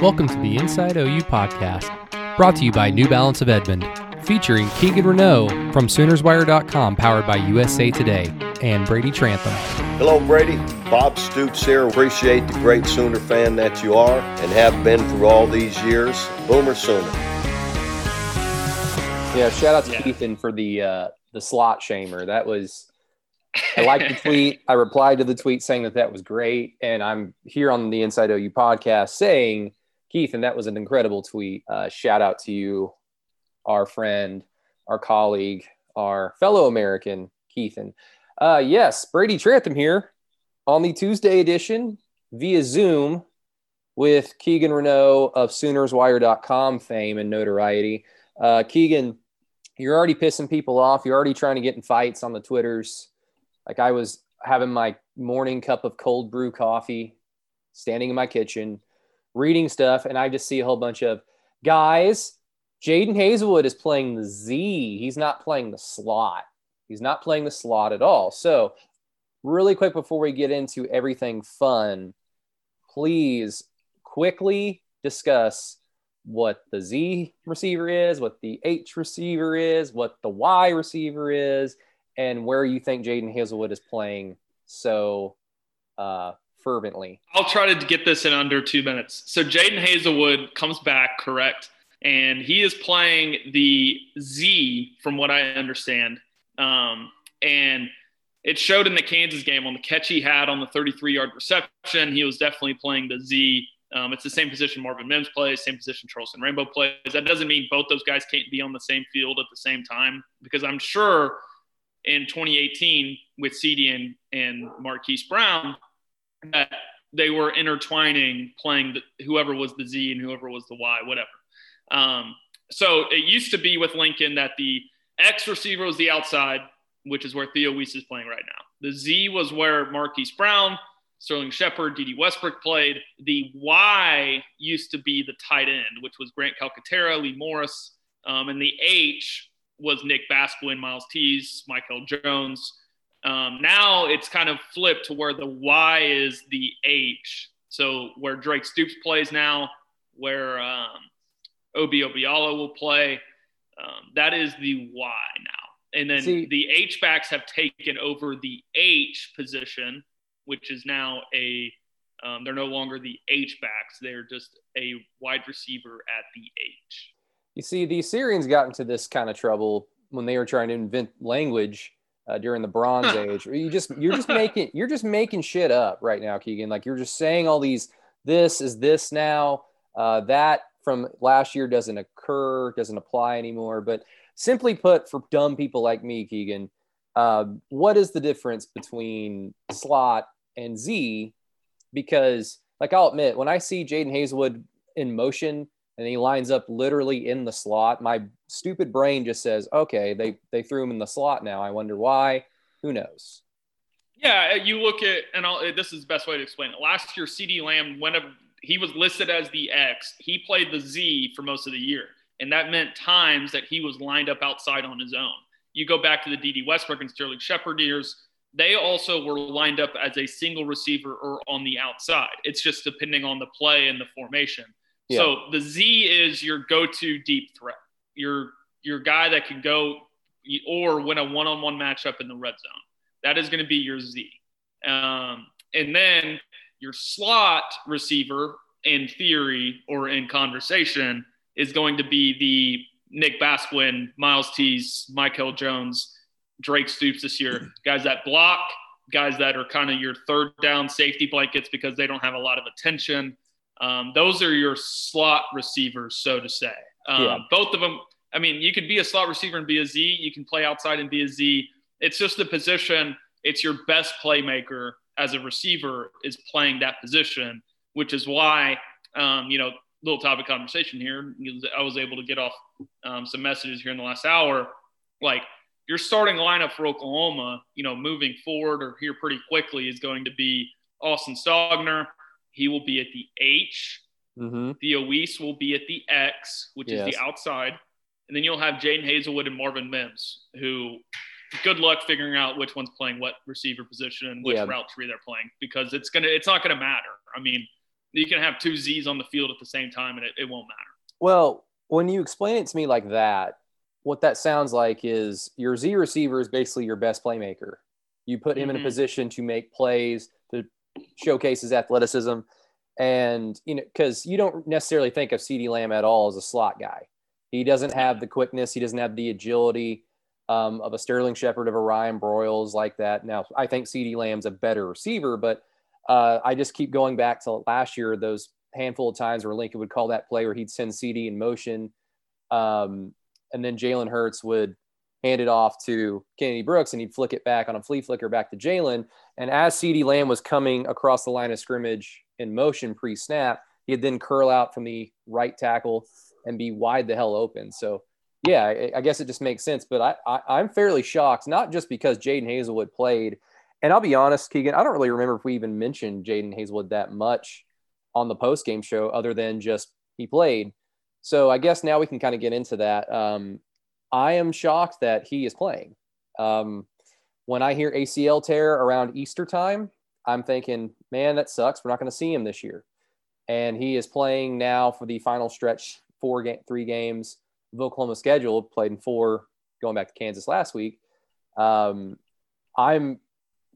Welcome to the Inside OU podcast, brought to you by New Balance of Edmond, featuring Keegan Renault from SoonersWire.com, powered by USA Today, and Brady Trantham. Hello, Brady. Bob Stoops here. Appreciate the great Sooner fan that you are and have been through all these years. Boomer Sooner. Yeah, shout out to Yeah. Ethan for the uh, the slot shamer. That was I liked the tweet. I replied to the tweet saying that that was great, and I'm here on the Inside OU podcast saying, Keith, and that was an incredible tweet. Uh, shout out to you, our friend, our colleague, our fellow American, Keithan. Uh, yes, Brady Trantham here on the Tuesday edition via Zoom with Keegan Renault of SoonersWire.com fame and notoriety. Uh, Keegan, you're already pissing people off. You're already trying to get in fights on the Twitters. Like I was having my morning cup of cold brew coffee, standing in my kitchen, reading stuff, and I just see a whole bunch of guys. Jadon Haselwood is playing the Z. He's not playing the slot. He's not playing the slot at all. So, really quick before we get into everything fun, please quickly discuss what the Z receiver is, what the H receiver is, what the Y receiver is, and where you think Jadon Haselwood is playing so uh, fervently. I'll try to get this in under two minutes. So Jadon Haselwood comes back, correct? And he is playing the Z, from what I understand. Um, and it showed in the Kansas game on the catch he had on the 33 yard reception. He was definitely playing the Z. Um, it's the same position Marvin Mims plays, same position Charleston Rambo plays. That doesn't mean both those guys can't be on the same field at the same time, because I'm sure in 2018 with CeeDee and, and Marquise Brown that they were intertwining, playing the, whoever was the Z and whoever was the Y, whatever. Um, so it used to be with Lincoln that the X receiver was the outside, which is where Theo Wease is playing right now. The Z was where Marquise Brown, Sterling Shepard, Dede Westbrook played. The Y used to be the tight end, which was Grant Calcaterra, Lee Morris. Um, and the H was Nick Basquine, Myles Tease, Michael Jones. Um, now it's kind of flipped to where the Y is the H. So where Drake Stoops plays now, where um, Obi Obialo will play, um, that is the Y now. And then See- the H backs have taken over the H position, which is now a um, they're no longer the H backs. They're just a wide receiver at the H. You see, the Assyrians got into this kind of trouble when they were trying to invent language uh, during the Bronze Age. You just you're just making you're just making shit up right now, Keegan. Like you're just saying all these. This is this now. Uh, that from last year doesn't occur, doesn't apply anymore. But simply put, for dumb people like me, Keegan, uh, what is the difference between slot and Z? Because, like I'll admit, when I see Jadon Haselwood in motion and he lines up literally in the slot, my stupid brain just says, "Okay, they they threw him in the slot now. I wonder why. Who knows?" Yeah, uh, you look at, and I'll, uh, this is the best way to explain it. Last year, CeeDee Lamb, went he was listed as the X. He played the Z for most of the year, and that meant times that he was lined up outside on his own. You go back to the Dede Westbrook and Sterling Shepard years; they also were lined up as a single receiver or on the outside. It's just depending on the play and the formation. Yeah. So the Z is your go-to deep threat. Your your guy that can go or win a one-on-one matchup in the red zone. That is going to be your Z. Um, and then your slot receiver, in theory or in conversation, is going to be the Nick Basquine, Myles Tease, Michael Jones, Drake Stoops this year. Guys that block, guys that are kind of your third down safety blankets because they don't have a lot of attention. Um, those are your slot receivers, so to say. Um, Yeah. Both of them. I mean, you could be a slot receiver and be a Z. You can play outside and be a Z. It's just the position. It's your best playmaker as a receiver is playing that position, which is why, um, you know, little topic conversation here. I was able to get off um, some messages here in the last hour. Like your starting lineup for Oklahoma, you know, moving forward or here pretty quickly is going to be Austin Stogner. He will be at the H. Mm-hmm. Theo Wease will be at the X, which is the outside. And then you'll have Jaden Hazelwood and Marvin Mims, who good luck figuring out which one's playing what receiver position and which Yeah. route tree they're playing because it's gonna it's not gonna matter. I mean, You can have two Z's on the field at the same time, and it, it won't matter. Well, when you explain it to me like that, what that sounds like is your Z receiver is basically your best playmaker. You put him mm-hmm. in a mm-hmm. position to make plays, to showcase his athleticism. And, you know, because you don't necessarily think of CeeDee Lamb at all as a slot guy. He doesn't have the quickness, he doesn't have the agility um, of a Sterling Shepard, of a Ryan Broyles like that. Now, I think CeeDee Lamb's a better receiver, but uh, I just keep going back to last year, those handful of times where Lincoln would call that play where he'd send CeeDee in motion. Um, and then Jalen Hurts would hand it off to Kennedy Brooks and he'd flick it back on a flea flicker back to Jalen. And as CeeDee Lamb was coming across the line of scrimmage in motion pre snap, he'd then curl out from the right tackle and be wide the hell open. So, yeah, I, I guess it just makes sense. But I, I, am fairly shocked, not just because Jadon Haselwood played. And I'll be honest, Keegan, I don't really remember if we even mentioned Jadon Haselwood that much on the post game show, other than just he played. So I guess now we can kind of get into that. Um, I am shocked that he is playing. Um, when I hear ACL tear around Easter time, I'm thinking, man, that sucks. We're not going to see him this year. And he is playing now for the final stretch, four game, three games of Oklahoma schedule, played in four, going back to Kansas last week. Um, I'm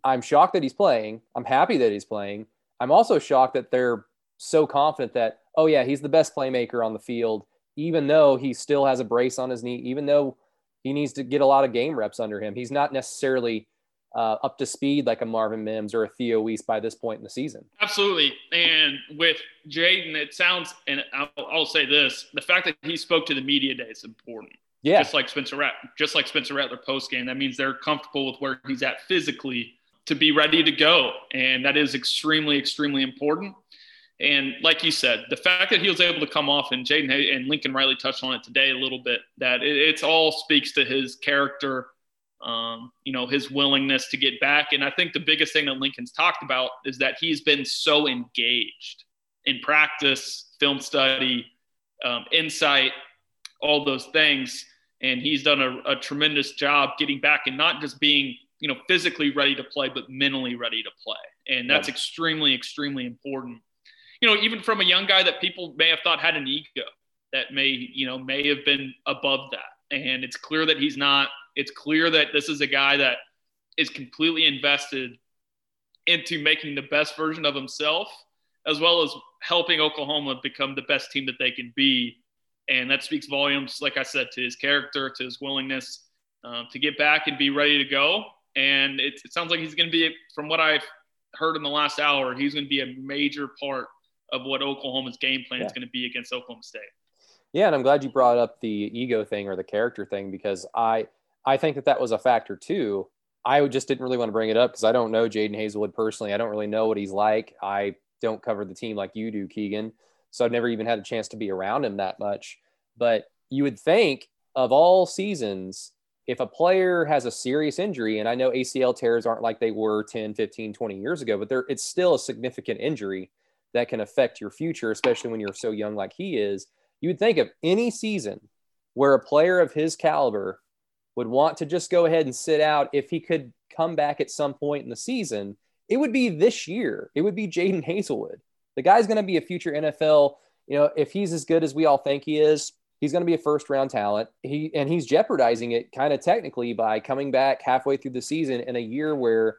I'm shocked that he's playing. I'm happy that he's playing. I'm also shocked that they're so confident that oh yeah, he's the best playmaker on the field, even though he still has a brace on his knee, even though he needs to get a lot of game reps under him. He's not necessarily uh, up to speed like a Marvin Mims or a Theo Wease by this point in the season. Absolutely. And with Jadon, it sounds, and I'll, I'll, say this: the fact that he spoke to the media day is important. Yeah. Just like Spencer Rat, just like Spencer Rattler post game, that means they're comfortable with where he's at physically to be ready to go, and that is extremely, extremely important. And like you said, the fact that he was able to come off and Jadon and Lincoln Riley touched on it today a little bit, that it, it's all speaks to his character, um, you know, his willingness to get back. And I think the biggest thing that Lincoln's talked about is that he's been so engaged in practice, film study, um, insight, all those things. And he's done a, a tremendous job getting back and not just being, you know, physically ready to play, but mentally ready to play. And that's yeah. extremely, extremely important you know, even from a young guy that people may have thought had an ego that may, you know, may have been above that. And it's clear that he's not. It's clear that this is a guy that is completely invested into making the best version of himself, as well as helping Oklahoma become the best team that they can be. And that speaks volumes, like I said, to his character, to his willingness um, to get back and be ready to go. And it, it sounds like he's going to be, from what I've heard in the last hour, he's going to be a major part of what Oklahoma's game plan yeah. is going to be against Oklahoma State. Yeah, and I'm glad you brought up the ego thing or the character thing because I I think that that was a factor too. I just didn't really want to bring it up because I don't know Jadon Haselwood personally. I don't really know what he's like. I don't cover the team like you do, Keegan. So I've never even had a chance to be around him that much. But you would think of all seasons, if a player has a serious injury, and I know ACL tears aren't like they were 10, 15, 20 years ago, but they it's still a significant injury that can affect your future, especially when you're so young like he is. You would think of any season where a player of his caliber would want to just go ahead and sit out if he could come back at some point in the season. It would be this year. It would be Jadon Haselwood. The guy's going to be a future NFL. You know, if he's as good as we all think he is, he's going to be a first round talent. He and he's jeopardizing it kind of technically by coming back halfway through the season in a year where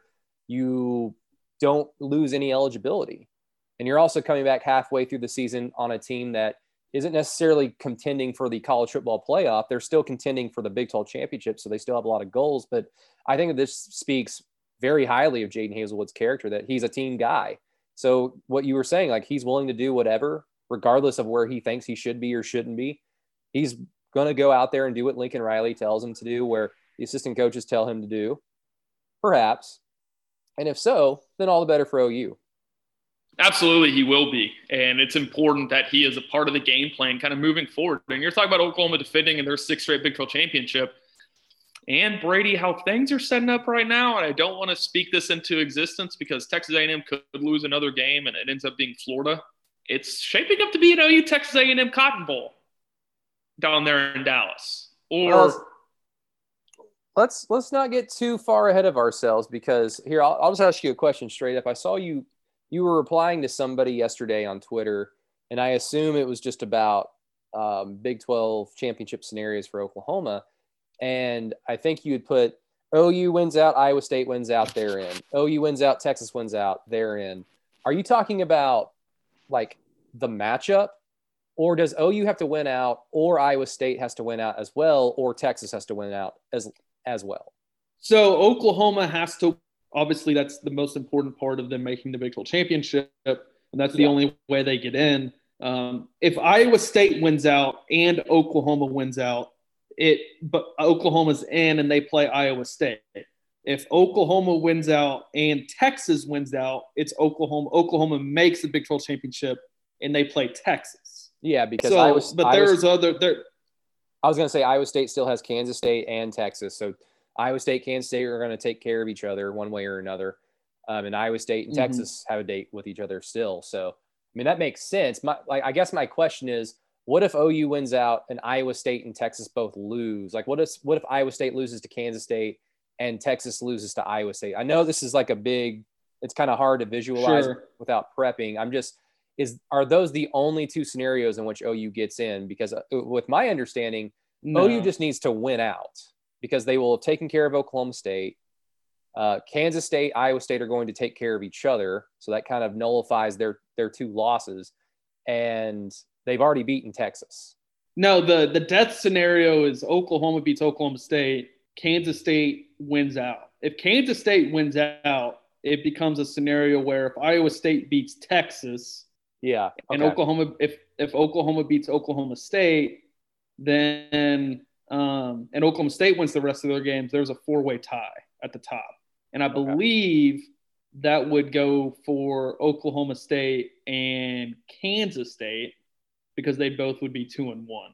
you don't lose any eligibility. And you're also coming back halfway through the season on a team that isn't necessarily contending for the college football playoff. They're still contending for the Big 12 championship, so they still have a lot of goals. But I think this speaks very highly of Jadon Haselwood's character that he's a team guy. So what you were saying, like he's willing to do whatever, regardless of where he thinks he should be or shouldn't be. He's going to go out there and do what Lincoln Riley tells him to do, where the assistant coaches tell him to do, perhaps. And if so, then all the better for OU. Absolutely, he will be. And it's important that he is a part of the game plan kind of moving forward. And you're talking about Oklahoma defending in their sixth straight Big 12 championship. And Brady, how things are setting up right now, and I don't want to speak this into existence because Texas A&M could lose another game and it ends up being Florida. It's shaping up to be an OU Texas A&M Cotton Bowl down there in Dallas. Or well, let's let's not get too far ahead of ourselves because here I'll, I'll just ask you a question straight up. I saw you you were replying to somebody yesterday on Twitter, and I assume it was just about um, Big 12 championship scenarios for Oklahoma. And I think you had put OU wins out, Iowa State wins out, they're in. OU wins out, Texas wins out, they're in. Are you talking about like the matchup? Or does OU have to win out, or Iowa State has to win out as well, or Texas has to win out as as well? So Oklahoma has to obviously that's the most important part of them making the Big 12 championship, and that's the yeah. only way they get in. Um, if Iowa State wins out and Oklahoma wins out, it but Oklahoma's in and they play Iowa State. If Oklahoma wins out and Texas wins out, it's Oklahoma. Oklahoma makes the Big 12 championship and they play Texas. Yeah, because so, Iowa, but Iowa, there's other there. I was going to say Iowa State still has Kansas State and Texas, so Iowa State, Kansas State are going to take care of each other one way or another, um, and Iowa State and mm-hmm. Texas have a date with each other still. So, I mean, that makes sense. My like, I guess my question is, what if OU wins out and Iowa State and Texas both lose? Like, what if what if Iowa State loses to Kansas State and Texas loses to Iowa State? I know this is like a big. It's kind of hard to visualize sure. without prepping. I'm just is are those the only two scenarios in which OU gets in? Because uh, with my understanding, no. OU just needs to win out because they will have taken care of Oklahoma State. Uh, Kansas State, Iowa State are going to take care of each other, so that kind of nullifies their their two losses, and they've already beaten Texas. No, the the death scenario is Oklahoma beats Oklahoma State, Kansas State wins out. If Kansas State wins out, it becomes a scenario where if Iowa State beats Texas, yeah. Okay. And Oklahoma, if if Oklahoma beats Oklahoma State, then um, and Oklahoma State wins the rest of their games, there's a four way tie at the top. And I okay. believe that would go for Oklahoma State and Kansas State because they both would be two and one.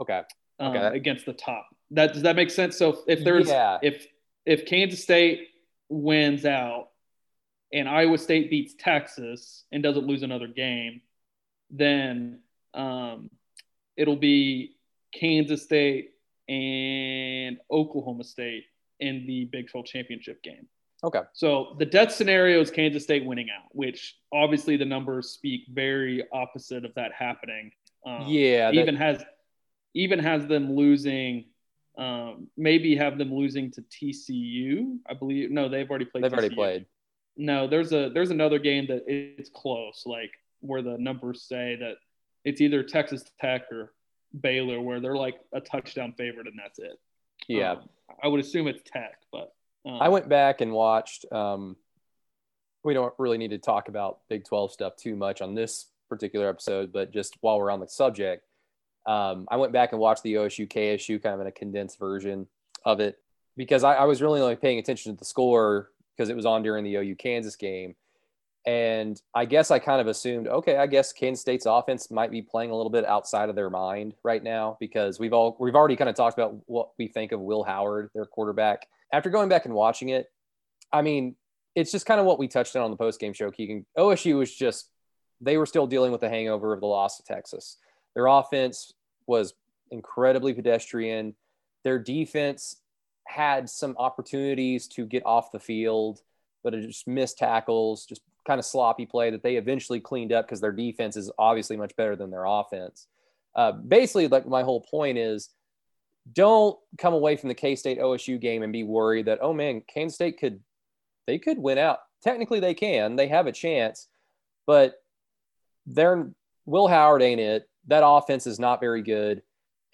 Okay. Um, okay. Against the top. That does that make sense? So if there's yeah. if if Kansas State wins out and Iowa State beats Texas and doesn't lose another game, then um, it'll be Kansas State and Oklahoma State in the Big 12 championship game. Okay. So the death scenario is Kansas State winning out, which obviously the numbers speak very opposite of that happening. Um, yeah. That... Even has even has them losing. Um, maybe have them losing to TCU. I believe. No, they've already played. They've TCU. already played. No, there's a there's another game that it's close, like where the numbers say that it's either Texas Tech or Baylor, where they're like a touchdown favorite, and that's it. Yeah, um, I would assume it's Tech, but um, I went back and watched. Um, we don't really need to talk about Big Twelve stuff too much on this particular episode, but just while we're on the subject, um, I went back and watched the OSU KSU kind of in a condensed version of it because I, I was really only paying attention to the score because it was on during the OU Kansas game. And I guess I kind of assumed, okay, I guess Kansas State's offense might be playing a little bit outside of their mind right now because we've all we've already kind of talked about what we think of Will Howard, their quarterback. After going back and watching it, I mean, it's just kind of what we touched on on the post game show. Keegan OSU was just they were still dealing with the hangover of the loss to Texas. Their offense was incredibly pedestrian. Their defense had some opportunities to get off the field, but it just missed tackles, just kind of sloppy play that they eventually cleaned up because their defense is obviously much better than their offense. Uh, basically, like my whole point is don't come away from the K State OSU game and be worried that, oh man, Kansas State could, they could win out. Technically, they can, they have a chance, but they're, Will Howard ain't it. That offense is not very good.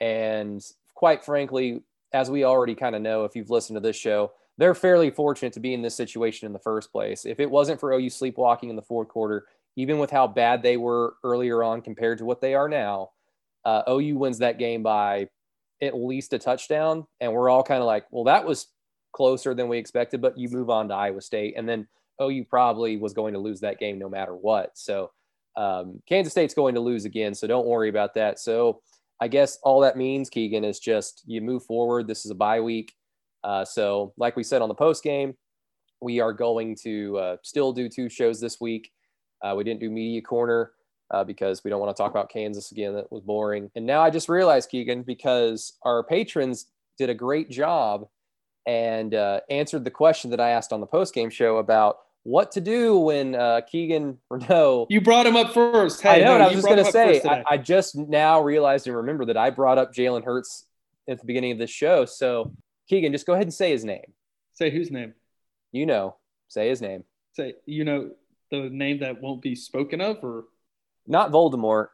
And quite frankly, as we already kind of know, if you've listened to this show, they're fairly fortunate to be in this situation in the first place. If it wasn't for OU sleepwalking in the fourth quarter, even with how bad they were earlier on compared to what they are now, uh, OU wins that game by at least a touchdown. And we're all kind of like, well, that was closer than we expected, but you move on to Iowa State. And then OU probably was going to lose that game no matter what. So um, Kansas State's going to lose again. So don't worry about that. So I guess all that means, Keegan, is just you move forward. This is a bye week. Uh, so, like we said on the post game, we are going to uh, still do two shows this week. Uh, we didn't do Media Corner uh, because we don't want to talk about Kansas again. That was boring. And now I just realized, Keegan, because our patrons did a great job and uh, answered the question that I asked on the post game show about what to do when uh, Keegan Renault. You brought him up first. Hey, I know. No, I was just going to say, I, I, just now realized and remember that I brought up Jalen Hurts at the beginning of this show. So, Keegan, just go ahead and say his name. Say whose name? You know, say his name. Say, you know, the name that won't be spoken of, or not Voldemort.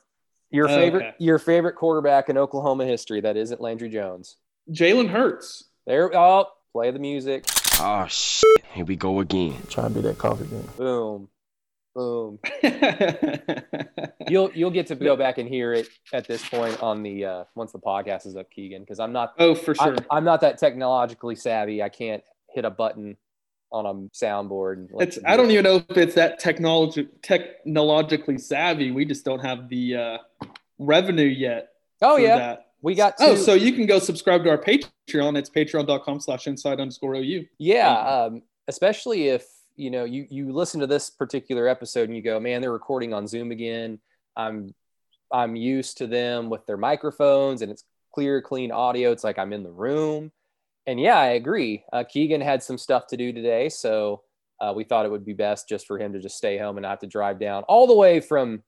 Your favorite, okay. your favorite quarterback in Oklahoma history that isn't Landry Jones. Jalen Hurts. There. Oh, play the music. Oh shit! Here we go again. Trying to be that coffee game. Boom, boom. you'll you'll get to go back and hear it at this point on the uh, once the podcast is up, Keegan. Because I'm not. Oh, for sure. I'm, I'm not that technologically savvy. I can't hit a button on a soundboard. It's, I don't even know if it's that technology technologically savvy. We just don't have the uh, revenue yet. Oh yeah, that. we got. Oh, so you can go subscribe to our Patreon. It's patreon.com/slash inside underscore ou. Yeah, um, especially if you know you you listen to this particular episode and you go, man, they're recording on Zoom again. I'm I'm used to them with their microphones and it's clear, clean audio. It's like I'm in the room and yeah, I agree. Uh, Keegan had some stuff to do today, so uh, we thought it would be best just for him to just stay home and not to drive down all the way from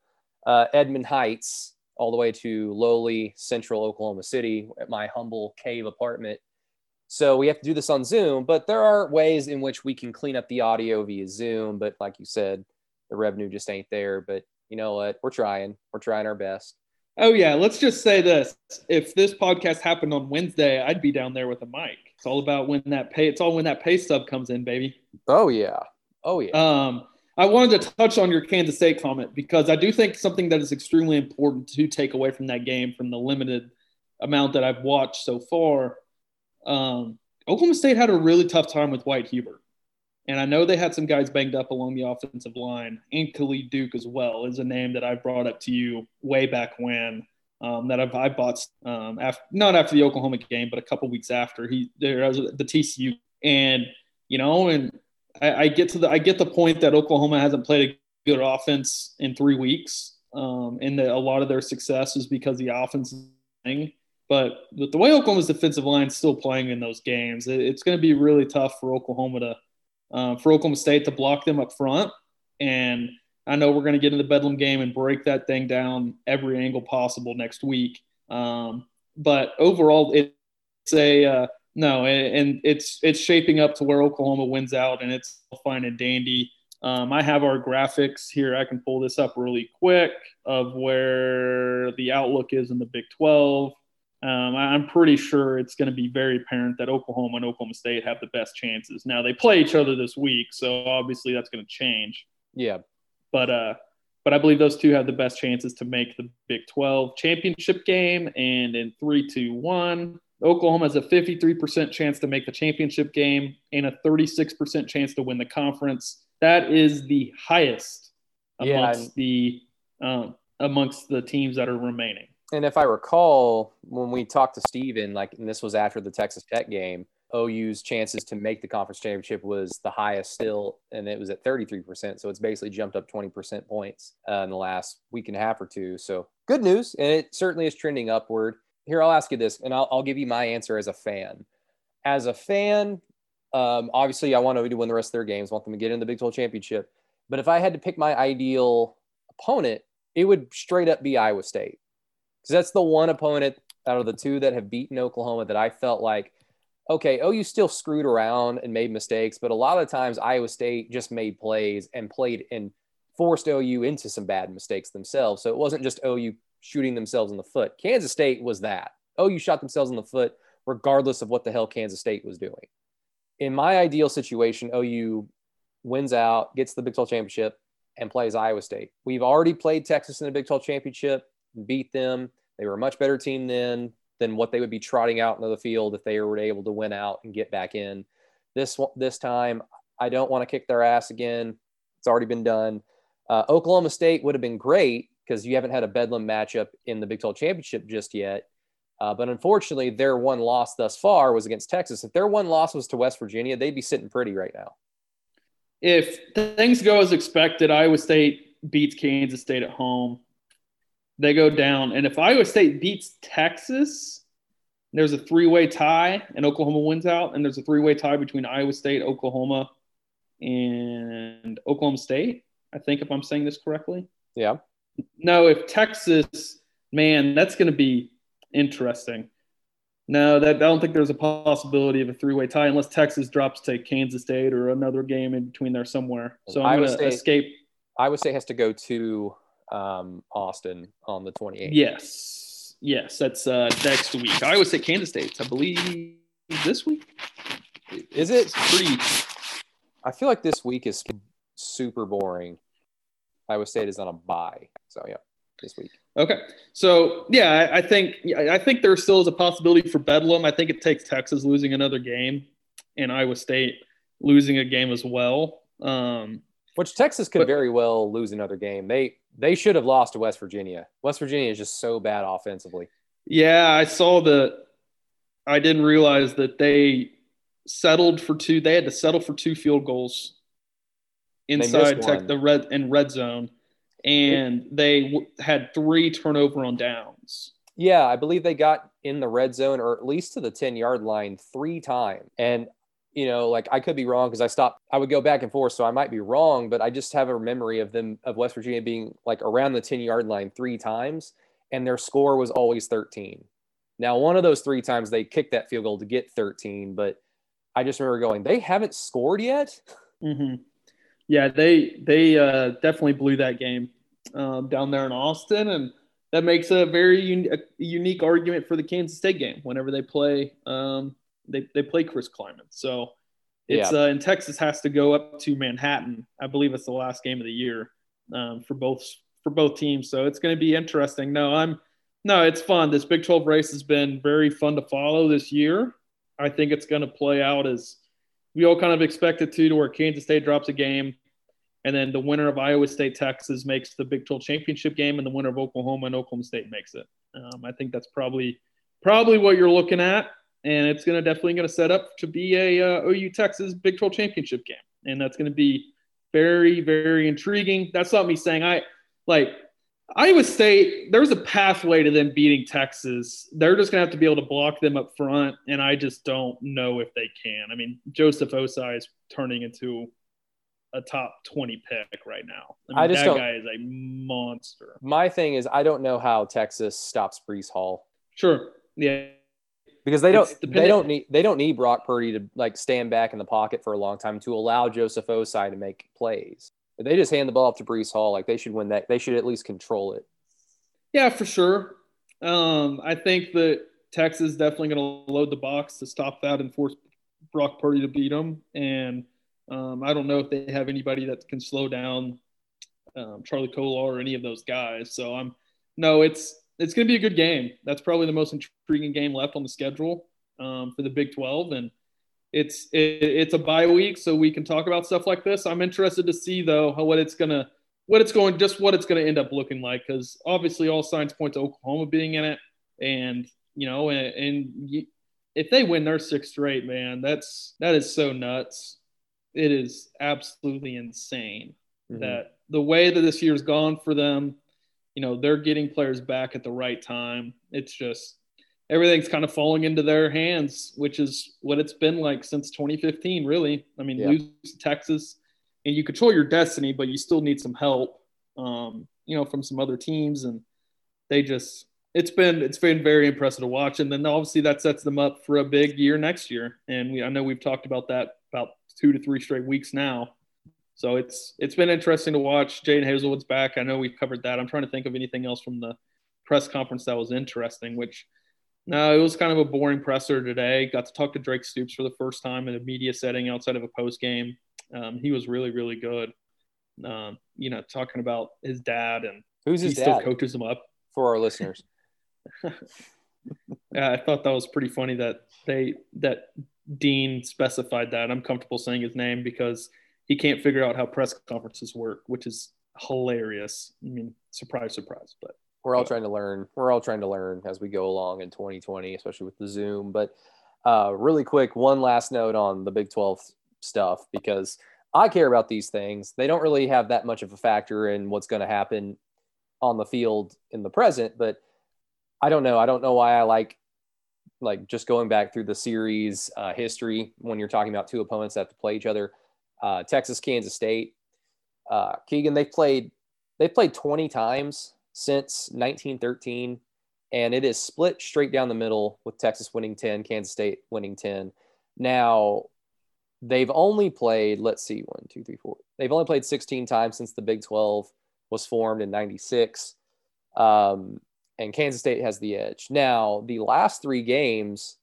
uh, Edmond Heights all the way to lowly central Oklahoma City at my humble cave apartment. So we have to do this on Zoom, but there are ways in which we can clean up the audio via Zoom. But like you said, the revenue just ain't there. But you know what? We're trying. We're trying our best. Oh yeah, let's just say this: if this podcast happened on Wednesday, I'd be down there with a mic. It's all about when that pay. It's all when that pay stub comes in, baby. Oh yeah, oh yeah. Um, I wanted to touch on your Kansas State comment because I do think something that is extremely important to take away from that game, from the limited amount that I've watched so far. Um, Oklahoma State had a really tough time with Wyatt Hubert. And I know they had some guys banged up along the offensive line, and Khalid Duke as well is a name that I brought up to you way back when. Um, that I've, I bought um, after, not after the Oklahoma game, but a couple weeks after he there was the TCU, and you know, and I, I, get to the I get the point that Oklahoma hasn't played a good offense in three weeks, um, and that a lot of their success is because the offense playing. But with the way Oklahoma's defensive line is still playing in those games, it, it's going to be really tough for Oklahoma to uh, for Oklahoma State to block them up front. And I know we're going to get in the Bedlam game and break that thing down every angle possible next week. Um, but overall, it's a uh, no, and it's it's shaping up to where Oklahoma wins out, and it's fine and dandy. Um, I have our graphics here. I can pull this up really quick of where the outlook is in the Big 12. Um, I'm pretty sure it's going to be very apparent that Oklahoma and Oklahoma State have the best chances. Now they play each other this week, so obviously that's going to change. Yeah, but uh, but I believe those two have the best chances to make the Big 12 championship game. And in three, two, one, Oklahoma has a 53% chance to make the championship game and a 36% chance to win the conference. That is the highest amongst yeah. the um, amongst the teams that are remaining and if I recall, when we talked to Steven, like, and this was after the Texas Tech game, OU's chances to make the conference championship was the highest still, and it was at 33%. So it's basically jumped up 20% points uh, in the last week and a half or two. So good news, and it certainly is trending upward. Here, I'll ask you this, and I'll, I'll give you my answer as a fan. As a fan, um, obviously, I want OU to win the rest of their games, want them to get in the Big 12 championship. But if I had to pick my ideal opponent, it would straight up be Iowa State because that's the one opponent out of the two that have beaten Oklahoma that I felt like, okay, OU still screwed around and made mistakes, but a lot of times Iowa State just made plays and played and forced OU into some bad mistakes themselves. So it wasn't just OU shooting themselves in the foot. Kansas State was that. OU shot themselves in the foot regardless of what the hell Kansas State was doing. In my ideal situation, OU wins out, gets the Big 12 championship, and plays Iowa State. We've already played Texas in the Big 12 championship beat them. They were a much better team then than what they would be trotting out into the field if they were able to win out and get back in. This this time, I don't want to kick their ass again. It's already been done. Uh, Oklahoma State would have been great because you haven't had a Bedlam matchup in the Big 12 championship just yet. Uh, but unfortunately, their one loss thus far was against Texas. If their one loss was to West Virginia, they'd be sitting pretty right now. If things go as expected, Iowa State beats Kansas State at home they go down. And if Iowa State beats Texas, there's a three way tie and Oklahoma wins out. And there's a three way tie between Iowa State, Oklahoma, and Oklahoma State. I think if I'm saying this correctly. Yeah. No, if Texas, man, that's going to be interesting. No, that I don't think there's a possibility of a three-way tie unless Texas drops to Kansas State or another game in between there somewhere. So I'm going to escape. Iowa State has to go to um, Austin on the 28th. Yes, yes, that's uh, next week. Iowa State, Kansas State, I believe this week. Is it pretty? I feel like this week is super boring. Iowa State is on a bye, so yeah, this week. Okay, so yeah, I, I think I think there still is a possibility for Bedlam. I think it takes Texas losing another game, and Iowa State losing a game as well. Um, Which Texas could but, very well lose another game. They they should have lost to West Virginia. West Virginia is just so bad offensively. Yeah, I saw the. I didn't realize that they settled for two. They had to settle for two field goals inside tech, the red in red zone, and they w- had three turnover on downs. Yeah, I believe they got in the red zone or at least to the 10 yard line three times. And, you know, like I could be wrong because I stopped, I would go back and forth. So I might be wrong, but I just have a memory of them, of West Virginia being like around the 10 yard line three times. And their score was always 13. Now, one of those three times they kicked that field goal to get 13, but I just remember going, they haven't scored yet. Mm-hmm. Yeah, they they uh, definitely blew that game um, down there in Austin, and that makes a very un- a unique argument for the Kansas State game. Whenever they play, um, they they play Chris Klieman, so it's yeah. uh, and Texas has to go up to Manhattan. I believe it's the last game of the year um, for both for both teams, so it's going to be interesting. No, I'm no, it's fun. This Big 12 race has been very fun to follow this year. I think it's going to play out as we all kind of expected to, to where Kansas State drops a game, and then the winner of Iowa State Texas makes the Big 12 championship game, and the winner of Oklahoma and Oklahoma State makes it. Um, I think that's probably probably what you're looking at, and it's going to definitely going to set up to be a uh, OU Texas Big 12 championship game, and that's going to be very very intriguing. That's not me saying I like Iowa State, there's a pathway to them beating Texas. They're just going to have to be able to block them up front, and I just don't know if they can. I mean, Joseph Ossai is turning into a top 20 pick right now. I, mean, I just that guy is a monster. My thing is, I don't know how Texas stops Breece Hall. Sure. Yeah. Because they don't, they don't need, they don't need Brock Purdy to like stand back in the pocket for a long time to allow Joseph Ossai to make plays. If they just hand the ball off to Breece Hall, like they should win that. They should at least control it. Yeah, for sure. Um, I think that Texas is definitely going to load the box to stop that and force Brock Purdy to beat them. And um, I don't know if they have anybody that can slow down um, Charlie Kolar or any of those guys. So I'm no, it's it's going to be a good game. That's probably the most intriguing game left on the schedule um, for the Big 12, and it's it, it's a bye week, so we can talk about stuff like this. I'm interested to see though how what it's gonna what it's going just what it's gonna end up looking like because obviously all signs point to Oklahoma being in it, and you know, and, and if they win their sixth straight, man, that's that is so nuts. It is absolutely insane mm-hmm. that the way that this year's gone for them, you know, they're getting players back at the right time. It's just everything's kind of falling into their hands, which is what it's been like since 2015, really. I mean, yeah. lose to Texas and you control your destiny, but you still need some help, um, you know, from some other teams. And they just, it's been, it's been very impressive to watch. And then obviously that sets them up for a big year next year. And we, I know we've talked about that about two to three straight weeks now. So it's, it's been interesting to watch. Jadon Haselwood's back. I know we've covered that. I'm trying to think of anything else from the press conference that was interesting, which, no, it was kind of a boring presser today. Got to talk to Drake Stoops for the first time in a media setting outside of a post game. Um, he was really, really good. Um, you know, talking about his dad and who's his he dad? Still coaches him up for our listeners. yeah, I thought that was pretty funny that they that Dean specified that. I'm comfortable saying his name because he can't figure out how press conferences work, which is hilarious. I mean, surprise, surprise, but we're all trying to learn. We're all trying to learn as we go along in 2020, especially with the Zoom. But uh, really quick, one last note on the Big 12 stuff because I care about these things. They don't really have that much of a factor in what's going to happen on the field in the present. But I don't know. I don't know why I like like just going back through the series uh, history when you're talking about two opponents that have to play each other. Uh, Texas, Kansas State. Uh, Keegan, they've played they've played 20 times since 1913, and it is split straight down the middle with Texas winning 10, Kansas State winning 10. Now, they've only played, let's see, one, two, three, four. They've only played 16 times since the Big 12 was formed in 96. Um, and Kansas State has the edge. Now, the last three games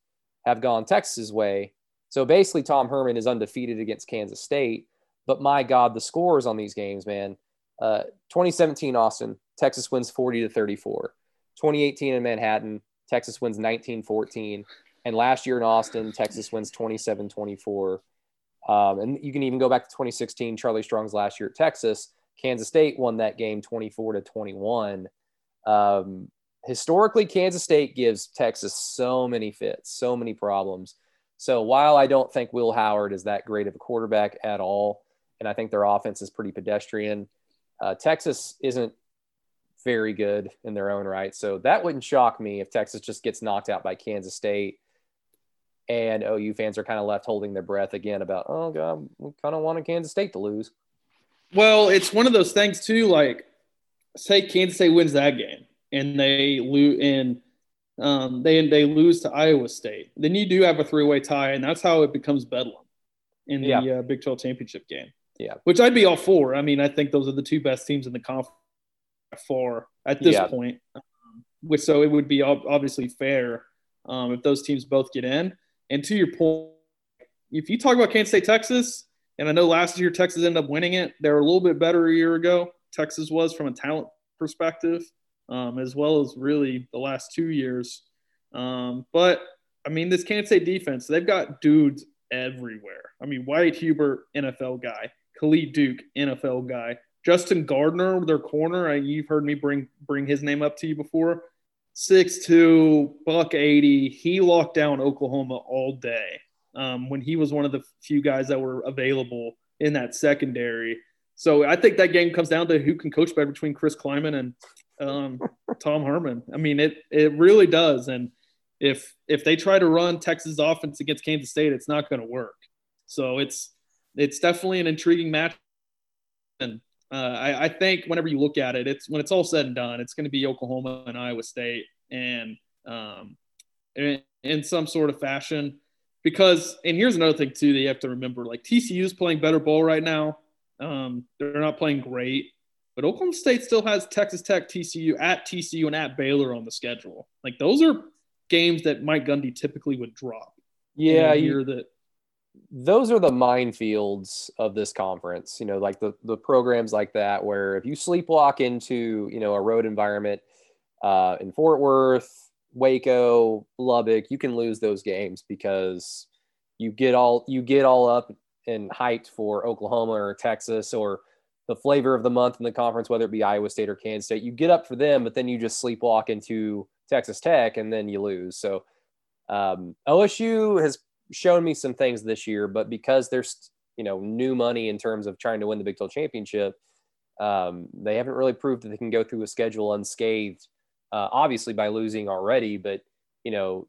have gone Texas's way. So basically, Tom Herman is undefeated against Kansas State. But my God, the scores on these games, man. Uh, 2017 Austin, Texas wins 40 to 34. 2018 in Manhattan, Texas wins 19 14. And last year in Austin, Texas wins 27 24. Um, and you can even go back to 2016, Charlie Strong's last year at Texas. Kansas State won that game 24 to 21. Um, historically, Kansas State gives Texas so many fits, so many problems. So while I don't think Will Howard is that great of a quarterback at all, and I think their offense is pretty pedestrian, uh, Texas isn't very good in their own right. So that wouldn't shock me if Texas just gets knocked out by Kansas State and OU fans are kind of left holding their breath again about, oh, God, we kind of wanted Kansas State to lose. Well, it's one of those things, too. Like, say Kansas State wins that game and they lose and um, they they lose to Iowa State, then you do have a three way tie, and that's how it becomes bedlam in the Yeah. uh, Big 12 championship game. Yeah. which I'd be all for. I mean, I think those are the two best teams in the conference for at this Yeah. point. Um, which so it would be obviously fair um, if those teams both get in. And to your point, if you talk about Kansas State, Texas, and I know last year Texas ended up winning it, they were a little bit better a year ago. Texas was from a talent perspective, um, as well as really the last two years. Um, but I mean, this Kansas State defense, they've got dudes everywhere. I mean, Wyatt Hubert, NFL guy, Khalid Duke, NFL guy, Justin Gardner, their corner. You've heard me bring bring his name up to you before. Six two, buck eighty. He locked down Oklahoma all day um, when he was one of the few guys that were available in that secondary. So I think that game comes down to who can coach better between Chris Klieman and um, Tom Herman. I mean, it it really does. And if if they try to run Texas offense against Kansas State, it's not going to work. So it's it's definitely an intriguing match. And uh, I, I think whenever you look at it, it's when it's all said and done, it's going to be Oklahoma and Iowa State, and um, in, in some sort of fashion. Because and here's another thing too that you have to remember: like TCU is playing better ball right now. Um, they're not playing great, but Oklahoma State still has Texas Tech, TCU at TCU, and at Baylor on the schedule. Like those are games that Mike Gundy typically would drop. Yeah, hear that. those are the minefields of this conference you know like the the programs like that where if you sleepwalk into you know a road environment uh, in fort worth waco lubbock you can lose those games because you get all you get all up and hyped for oklahoma or texas or the flavor of the month in the conference whether it be iowa state or kansas state you get up for them but then you just sleepwalk into texas tech and then you lose so um, osu has shown me some things this year, but because there's you know new money in terms of trying to win the Big 12 championship, um, they haven't really proved that they can go through a schedule unscathed. Uh, obviously, by losing already, but you know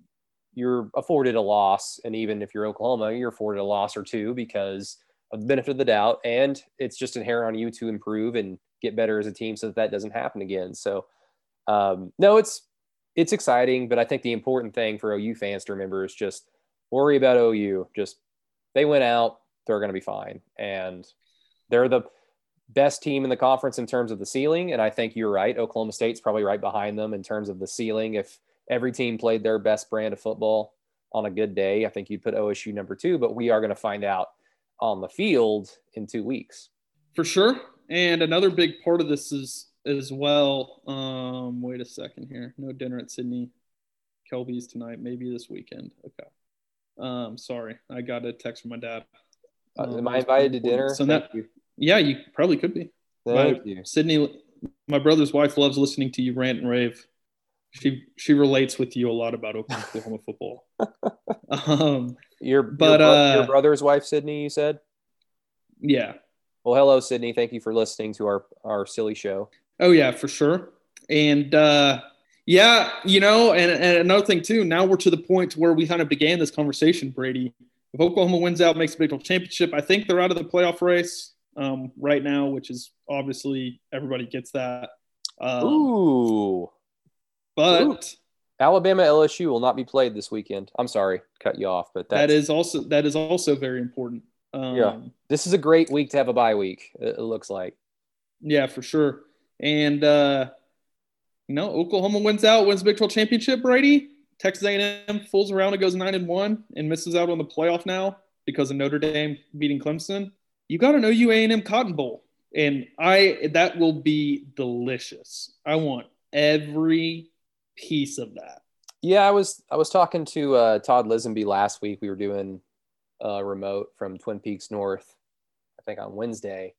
you're afforded a loss, and even if you're Oklahoma, you're afforded a loss or two because the benefit of the doubt, and it's just inherent on you to improve and get better as a team so that that doesn't happen again. So, um, no, it's it's exciting, but I think the important thing for OU fans to remember is just worry about OU. Just they went out, they're going to be fine, and they're the best team in the conference in terms of the ceiling. And I think you're right. Oklahoma State's probably right behind them in terms of the ceiling. If every team played their best brand of football on a good day, I think you'd put OSU number two. But we are going to find out on the field in two weeks. For sure. And another big part of this is as well. Um, wait a second here. No dinner at Sydney Kelby's tonight. Maybe this weekend. Okay. Um, sorry, I got a text from my dad. Uh, Um, am I invited to dinner? So that, you. yeah, you probably could be. Thank My- you. Sydney, my brother's wife loves listening to you rant and rave. She she relates with you a lot about Oklahoma football. Um, Your, But, your, uh, your brother's wife, Sydney, you said? yeah. Well, hello, Sydney. Thank you for listening to our, our silly show. Oh yeah, for sure. And uh, yeah, you know, and, and another thing too. Now we're to the point where we kind of began this conversation, Brady. if Oklahoma wins out, makes a Big 12 championship, I think they're out of the playoff race um, right now, which is obviously everybody gets that. Um, Ooh. but Ooh. Alabama LSU will not be played this weekend. I'm sorry, cut you off, but that's, that is also that is also very important. Um, Yeah. this is a great week to have a bye week. It, looks like. Yeah, for sure. And uh, you know, Oklahoma wins out, wins the Big 12 championship. Brady, Texas A&M fools around and goes nine and one, and misses out on the playoff now because of Notre Dame beating Clemson. You got an OU A&M Cotton Bowl, and I that will be delicious. I want every piece of that. Yeah, I was I was talking to uh, Todd Lisenby last week. We were doing a remote from Twin Peaks North, I think on Wednesday,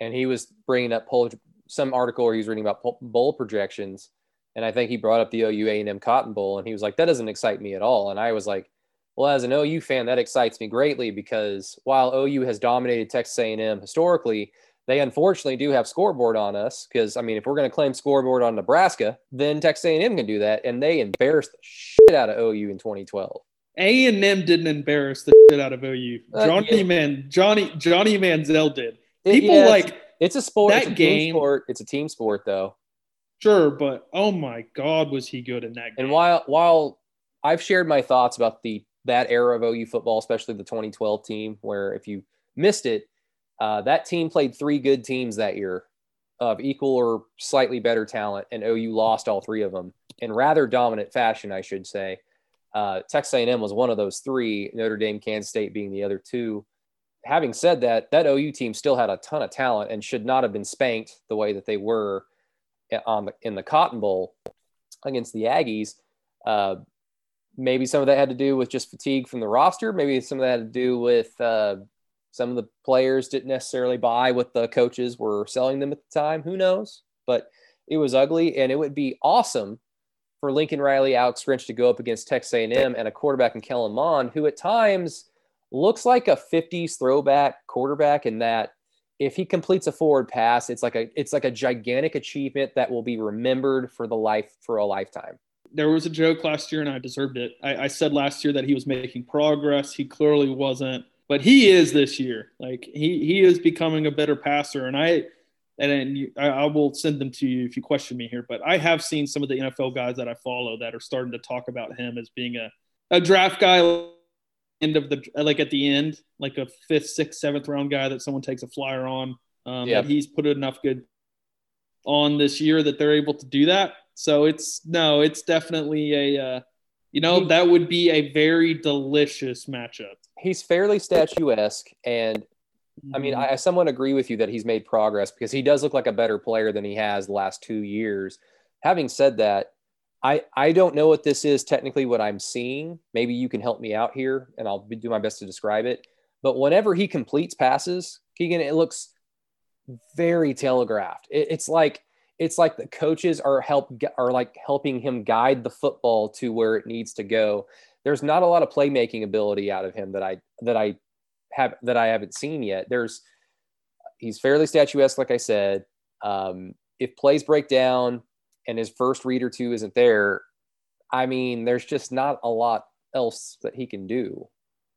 and he was bringing up poll, some article where he was reading about bowl projections, and I think he brought up the OU A&M Cotton Bowl, and he was like, "That doesn't excite me at all." And I was like, "Well, as an OU fan, that excites me greatly because while OU has dominated Texas A&M historically." They unfortunately do have scoreboard on us because I mean, if we're going to claim scoreboard on Nebraska, then Texas A&M can do that, and they embarrassed the shit out of OU in 2012. A and M didn't embarrass the shit out of OU. Uh, Johnny yeah. Man, Johnny Johnny Manziel did. It- People yeah, like it's a sport. that it's a game- sport. It's a team sport, though. sure, but oh my God, was he good in that game? And while while I've shared my thoughts about the that era of OU football, especially the 2012 team, where if you missed it, uh, that team played three good teams that year of equal or slightly better talent, and OU lost all three of them in rather dominant fashion, I should say. Uh, Texas A&M was one of those three. Notre Dame, Kansas State being the other two. Having said that, that OU team still had a ton of talent and should not have been spanked the way that they were on the, in the Cotton Bowl against the Aggies. Uh, maybe some of that had to do with just fatigue from the roster. Maybe some of that had to do with uh, some of the players didn't necessarily buy what the coaches were selling them at the time. Who knows? But it was ugly, and it would be awesome for Lincoln Riley, Alex Grinch to go up against Texas A&M and a quarterback in Kellen Mond, who at times looks like a 50s throwback quarterback in that if he completes a forward pass, it's like a it's like a gigantic achievement that will be remembered for the life for a lifetime. there was a joke last year, and I deserved it. I, I said last year that he was making progress. He clearly wasn't, but he is this year. Like he he is becoming a better passer, and I and then you, I, I will send them to you if you question me here. But I have seen some of the NFL guys that I follow that are starting to talk about him as being a a draft guy. End of the like at the end, like a fifth, sixth, seventh round guy that someone takes a flyer on. Um, Yeah. That he's put enough good on this year that they're able to do that. So it's no, it's definitely a, uh, you know, that would be a very delicious matchup. He's fairly statuesque, and I mean, mm-hmm. I, I somewhat agree with you that he's made progress because he does look like a better player than he has the last two years. Having said that, I I don't know what this is technically what I'm seeing. Maybe you can help me out here, and I'll be, do my best to describe it. But whenever he completes passes, Keegan, it looks very telegraphed. It, it's like it's like the coaches are help are like helping him guide the football to where it needs to go. There's not a lot of playmaking ability out of him that I that I have that I haven't seen yet. There's he's fairly statuesque, like I said. Um, if plays break down and his first read or two isn't there, I mean, there's just not a lot else that he can do.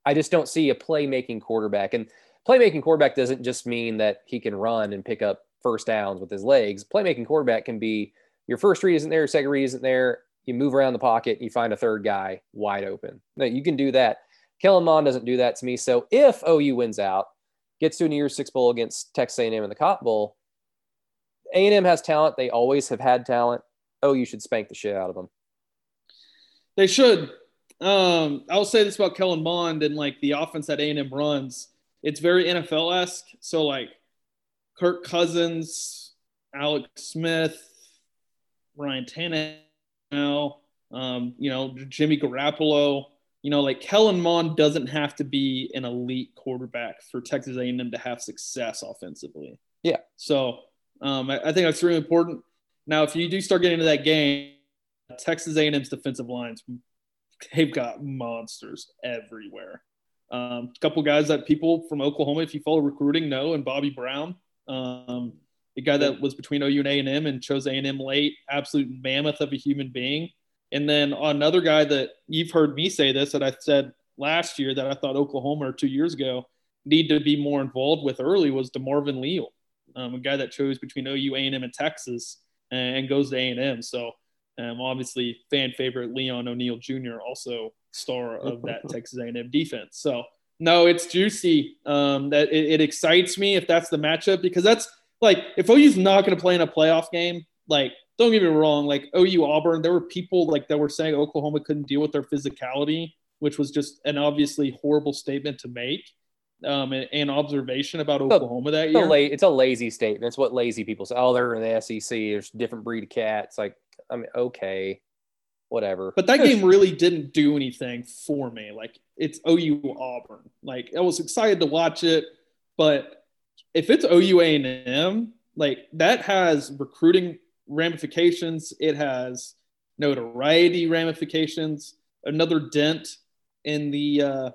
I just don't see a playmaking quarterback. And playmaking quarterback doesn't just mean that he can run and pick up first downs with his legs. Playmaking quarterback can be your first read isn't there, your second read isn't there. You move around the pocket, you find a third guy wide open. No, you can do that. Kellen Mond doesn't do that to me. So if OU wins out, gets to a New Year's Six Bowl against Texas A&M in the Cotton Bowl, A&M has talent. They always have had talent. OU should spank the shit out of them. They should. Um, I'll say this about Kellen Mond and like the offense that A&M runs. It's very NFL esque. So like Kirk Cousins, Alex Smith, Ryan Tannehill, um, you know Jimmy Garoppolo. You know, like Kellen Mond doesn't have to be an elite quarterback for Texas A&M to have success offensively. Yeah. So um, I, I think that's really important. Now, if you do start getting into that game, Texas A&M's defensive lines, they've got monsters everywhere. Um, a couple guys that people from Oklahoma, if you follow recruiting, know, and Bobby Brown, um, the guy that was between OU and A&M and chose A&M late, absolute mammoth of a human being. And then another guy that you've heard me say this that I said last year that I thought Oklahoma or two years ago need to be more involved with early was DeMarvin Leal, um, a guy that chose between OU, A&M, and Texas and goes to A&M. So um, obviously fan favorite Leon O'Neal Jr. also star of that Texas A&M defense. So no, it's juicy. Um, that it, it excites me if that's the matchup because that's like if OU's not going to play in a playoff game, like don't get me wrong, like OU Auburn, there were people like that were saying Oklahoma couldn't deal with their physicality, which was just an obviously horrible statement to make. Um, and, and observation about Oklahoma that year. It's a, la- it's a lazy statement. It's what lazy people say. Oh, they're in the SEC. There's a different breed of cats. Like, I mean, okay, whatever. But that game really didn't do anything for me. Like, it's OU Auburn. Like, I was excited to watch it, but if it's OU A&M, like that has recruiting ramifications. It has notoriety ramifications. Another dent in the uh,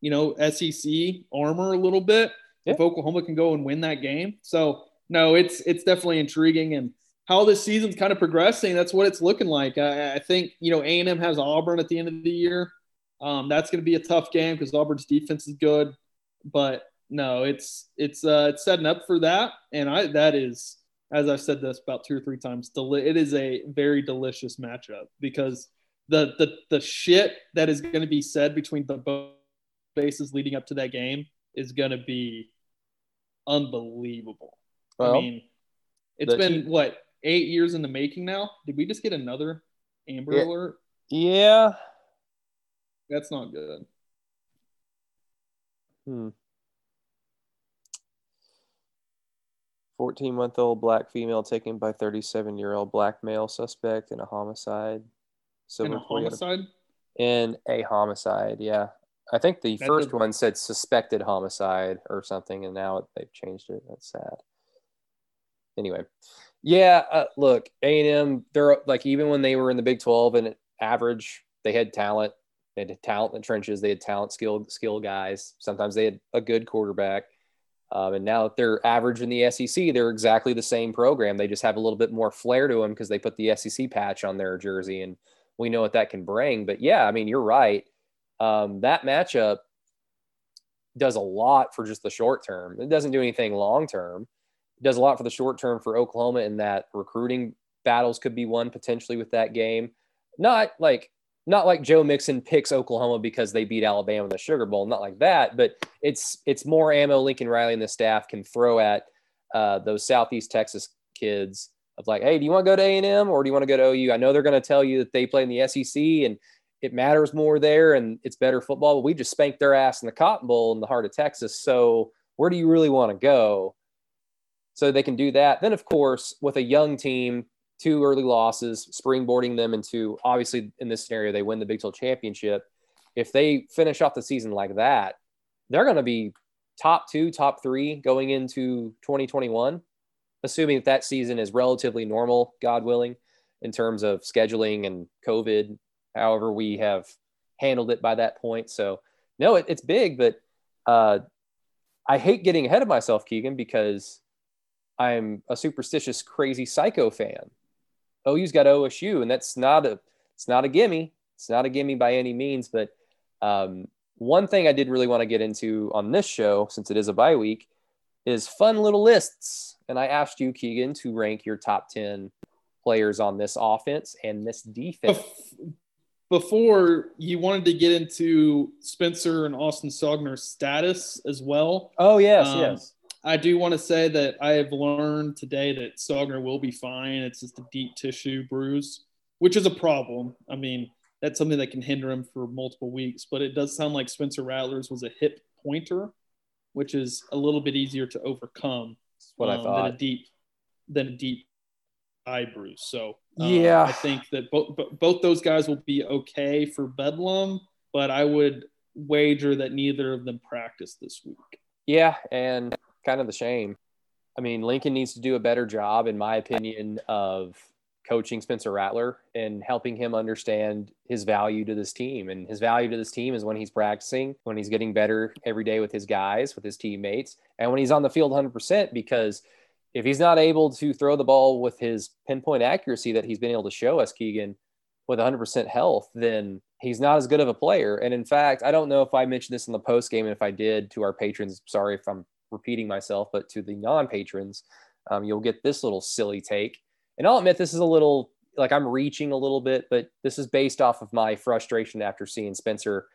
you know SEC armor a little bit. Yeah. If Oklahoma can go and win that game, so no, it's it's definitely intriguing and how this season's kind of progressing. That's what it's looking like. I, I think you know A and M has Auburn at the end of the year. Um, that's going to be a tough game because Auburn's defense is good, but no, it's it's uh, it's setting up for that, and I that is as I've said this about two or three times, deli- it is a very delicious matchup because the the the shit that is going to be said between the both bases leading up to that game is going to be unbelievable. Well, I mean, it's been what eight years in the making now. Did we just get another Amber yeah. Alert? Yeah, that's not good. Hmm. 14 month old black female taken by 37 year old black male suspect in a homicide. in a homicide? In a homicide, yeah. I think the first one said suspected homicide or something, and now they've changed it. That's sad. Anyway, yeah. Uh, look, A and M. They're like even when they were in the Big Twelve and average, they had talent. They had talent in the trenches. They had talent, skill, skill guys. Sometimes they had a good quarterback. Um, and now that they're average in the SEC, they're exactly the same program. They just have a little bit more flair to them because they put the SEC patch on their jersey, and we know what that can bring. But yeah, I mean, you're right. Um, that matchup does a lot for just the short term. It doesn't do anything long term. Does a lot for the short term for Oklahoma in that recruiting battles could be won potentially with that game. Not like not like Joe Mixon picks Oklahoma because they beat Alabama in the Sugar Bowl, not like that, but it's it's more ammo Lincoln Riley and the staff can throw at uh, those Southeast Texas kids of like, hey, do you want to go to A and M or do you want to go to OU? I know they're going to tell you that they play in the SEC and it matters more there and it's better football, but we just spanked their ass in the Cotton Bowl in the heart of Texas. So where do you really want to go? So they can do that. Then, of course, with a young team, two early losses, springboarding them into obviously in this scenario, they win the Big 12 championship. If they finish off the season like that, they're going to be top two, top three going into 2021, assuming that that season is relatively normal, God willing, in terms of scheduling and COVID, however we have handled it by that point. So, no, it, it's big, but uh, I hate getting ahead of myself, Keegan, because I'm a superstitious, crazy psycho fan. OU's got OSU, and that's not a it's not a gimme. It's not a gimme by any means. But um, one thing I did really want to get into on this show, since it is a bye week, is fun little lists. And I asked you, Keegan, to rank your top ten players on this offense and this defense. Before you wanted to get into Spencer and Austin Stogner's status as well. Oh yes, um, yes. I do want to say that I have learned today that Stogner will be fine. It's just a deep tissue bruise, which is a problem. I mean, that's something that can hinder him for multiple weeks. But it does sound like Spencer Rattler's was a hip pointer, which is a little bit easier to overcome. That's what um, I thought. Than a deep, than a deep eye bruise. So um, yeah, I think that both both those guys will be okay for Bedlam, but I would wager that neither of them practice this week. Yeah, and kind of the shame. I mean, Lincoln needs to do a better job, in my opinion, of coaching Spencer Rattler and helping him understand his value to this team. And his value to this team is when he's practicing, when he's getting better every day with his guys, with his teammates, and when he's on the field 100%. Because if he's not able to throw the ball with his pinpoint accuracy that he's been able to show us, Keegan, with 100% health, then he's not as good of a player. And in fact, I don't know if I mentioned this in the post game, and if I did to our patrons, sorry if I'm repeating myself, but to the non patrons, um, you'll get this little silly take. And I'll admit this is a little like I'm reaching a little bit, but this is based off of my frustration after seeing Spencer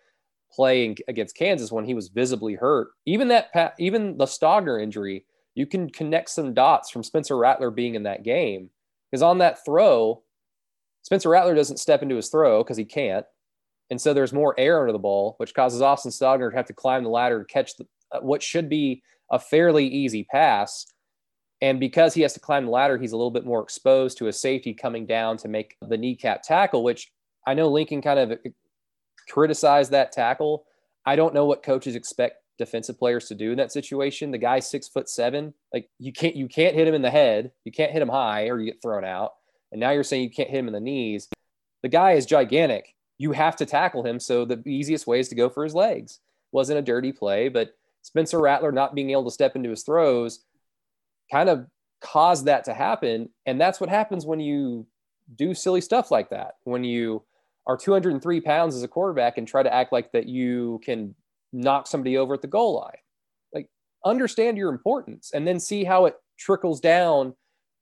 playing against Kansas when he was visibly hurt. Even that, even the Stogner injury, you can connect some dots from Spencer Rattler being in that game because on that throw, Spencer Rattler doesn't step into his throw because he can't. And so there's more air under the ball, which causes Austin Stogner to have to climb the ladder to catch the, Uh, what should be a fairly easy pass. And because he has to climb the ladder, he's a little bit more exposed to a safety coming down to make the kneecap tackle, which I know Lincoln kind of criticized that tackle. I don't know what coaches expect defensive players to do in that situation. The guy's six foot seven. Like you can't you can't hit him in the head. You can't hit him high or you get thrown out. And now you're saying you can't hit him in the knees. The guy is gigantic. You have to tackle him. So the easiest way is to go for his legs. Wasn't a dirty play, but Spencer Rattler not being able to step into his throws kind of caused that to happen. And that's what happens when you do silly stuff like that. When you are 203 pounds as a quarterback and try to act like that you can knock somebody over at the goal line. Like understand your importance and then see how it trickles down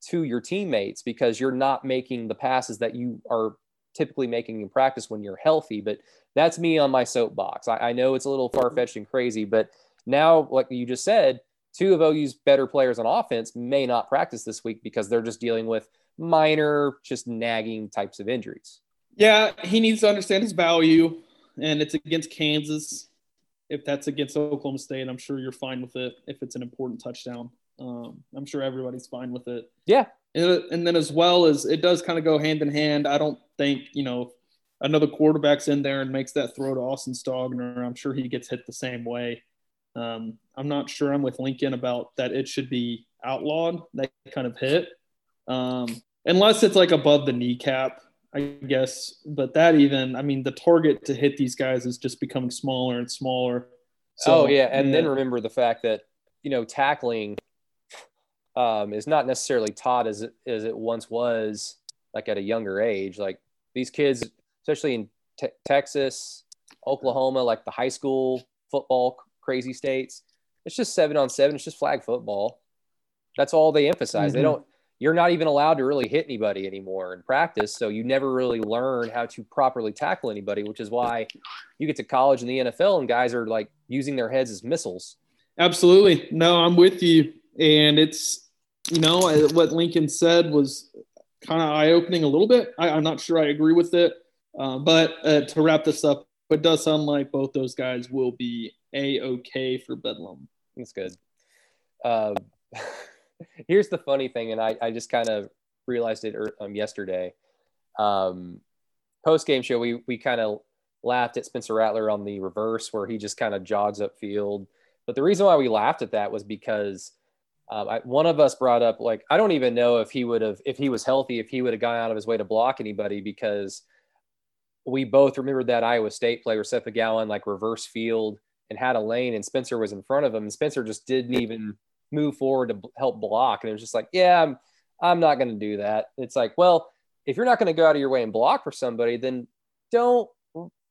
to your teammates because you're not making the passes that you are typically making in practice when you're healthy. But that's me on my soapbox. I, I know it's a little far fetched and crazy, but now, like you just said, two of OU's better players on offense may not practice this week because they're just dealing with minor, just nagging types of injuries. Yeah, he needs to understand his value, and it's against Kansas. If that's against Oklahoma State, I'm sure you're fine with it. If it's an important touchdown, um, I'm sure everybody's fine with it. Yeah, and, and then as well as it does kind of go hand in hand. I don't think you know another quarterback's in there and makes that throw to Austin Stogner. I'm sure he gets hit the same way. Um, I'm not sure I'm with Lincoln about that. It should be outlawed that kind of hit, um, unless it's like above the kneecap. I guess. But that even, I mean, the target to hit these guys is just becoming smaller and smaller. So, oh yeah, and yeah. then remember the fact that you know tackling um, is not necessarily taught as it, as it once was, like at a younger age. Like these kids, especially in te- Texas, Oklahoma, like the high school football crazy states, it's just seven on seven. It's just flag football. That's all they emphasize. Mm-hmm. They don't you're not even allowed to really hit anybody anymore in practice. So you never really learn how to properly tackle anybody, which is why you get to college and the NFL and guys are like using their heads as missiles. Absolutely. No, I'm with you. And it's, you know, what Lincoln said was kind of eye opening a little bit. I, am not sure I agree with it. Uh, but uh, to wrap this up, it does sound like both those guys will be a okay for Bedlam. That's good. Uh, here's the funny thing, and I, I just kind of realized it er, um, yesterday. Um, Post game show, we we kind of laughed at Spencer Rattler on the reverse where he just kind of jogs up field. But the reason why we laughed at that was because um, I, one of us brought up like I don't even know if he would have if he was healthy if he would have gone out of his way to block anybody because we both remembered that Iowa State player Seth McGowan like reverse field and had a lane and Spencer was in front of him and Spencer just didn't even move forward to help block. And it was just like, yeah, I'm, I'm not going to do that. It's like, well, if you're not going to go out of your way and block for somebody, then don't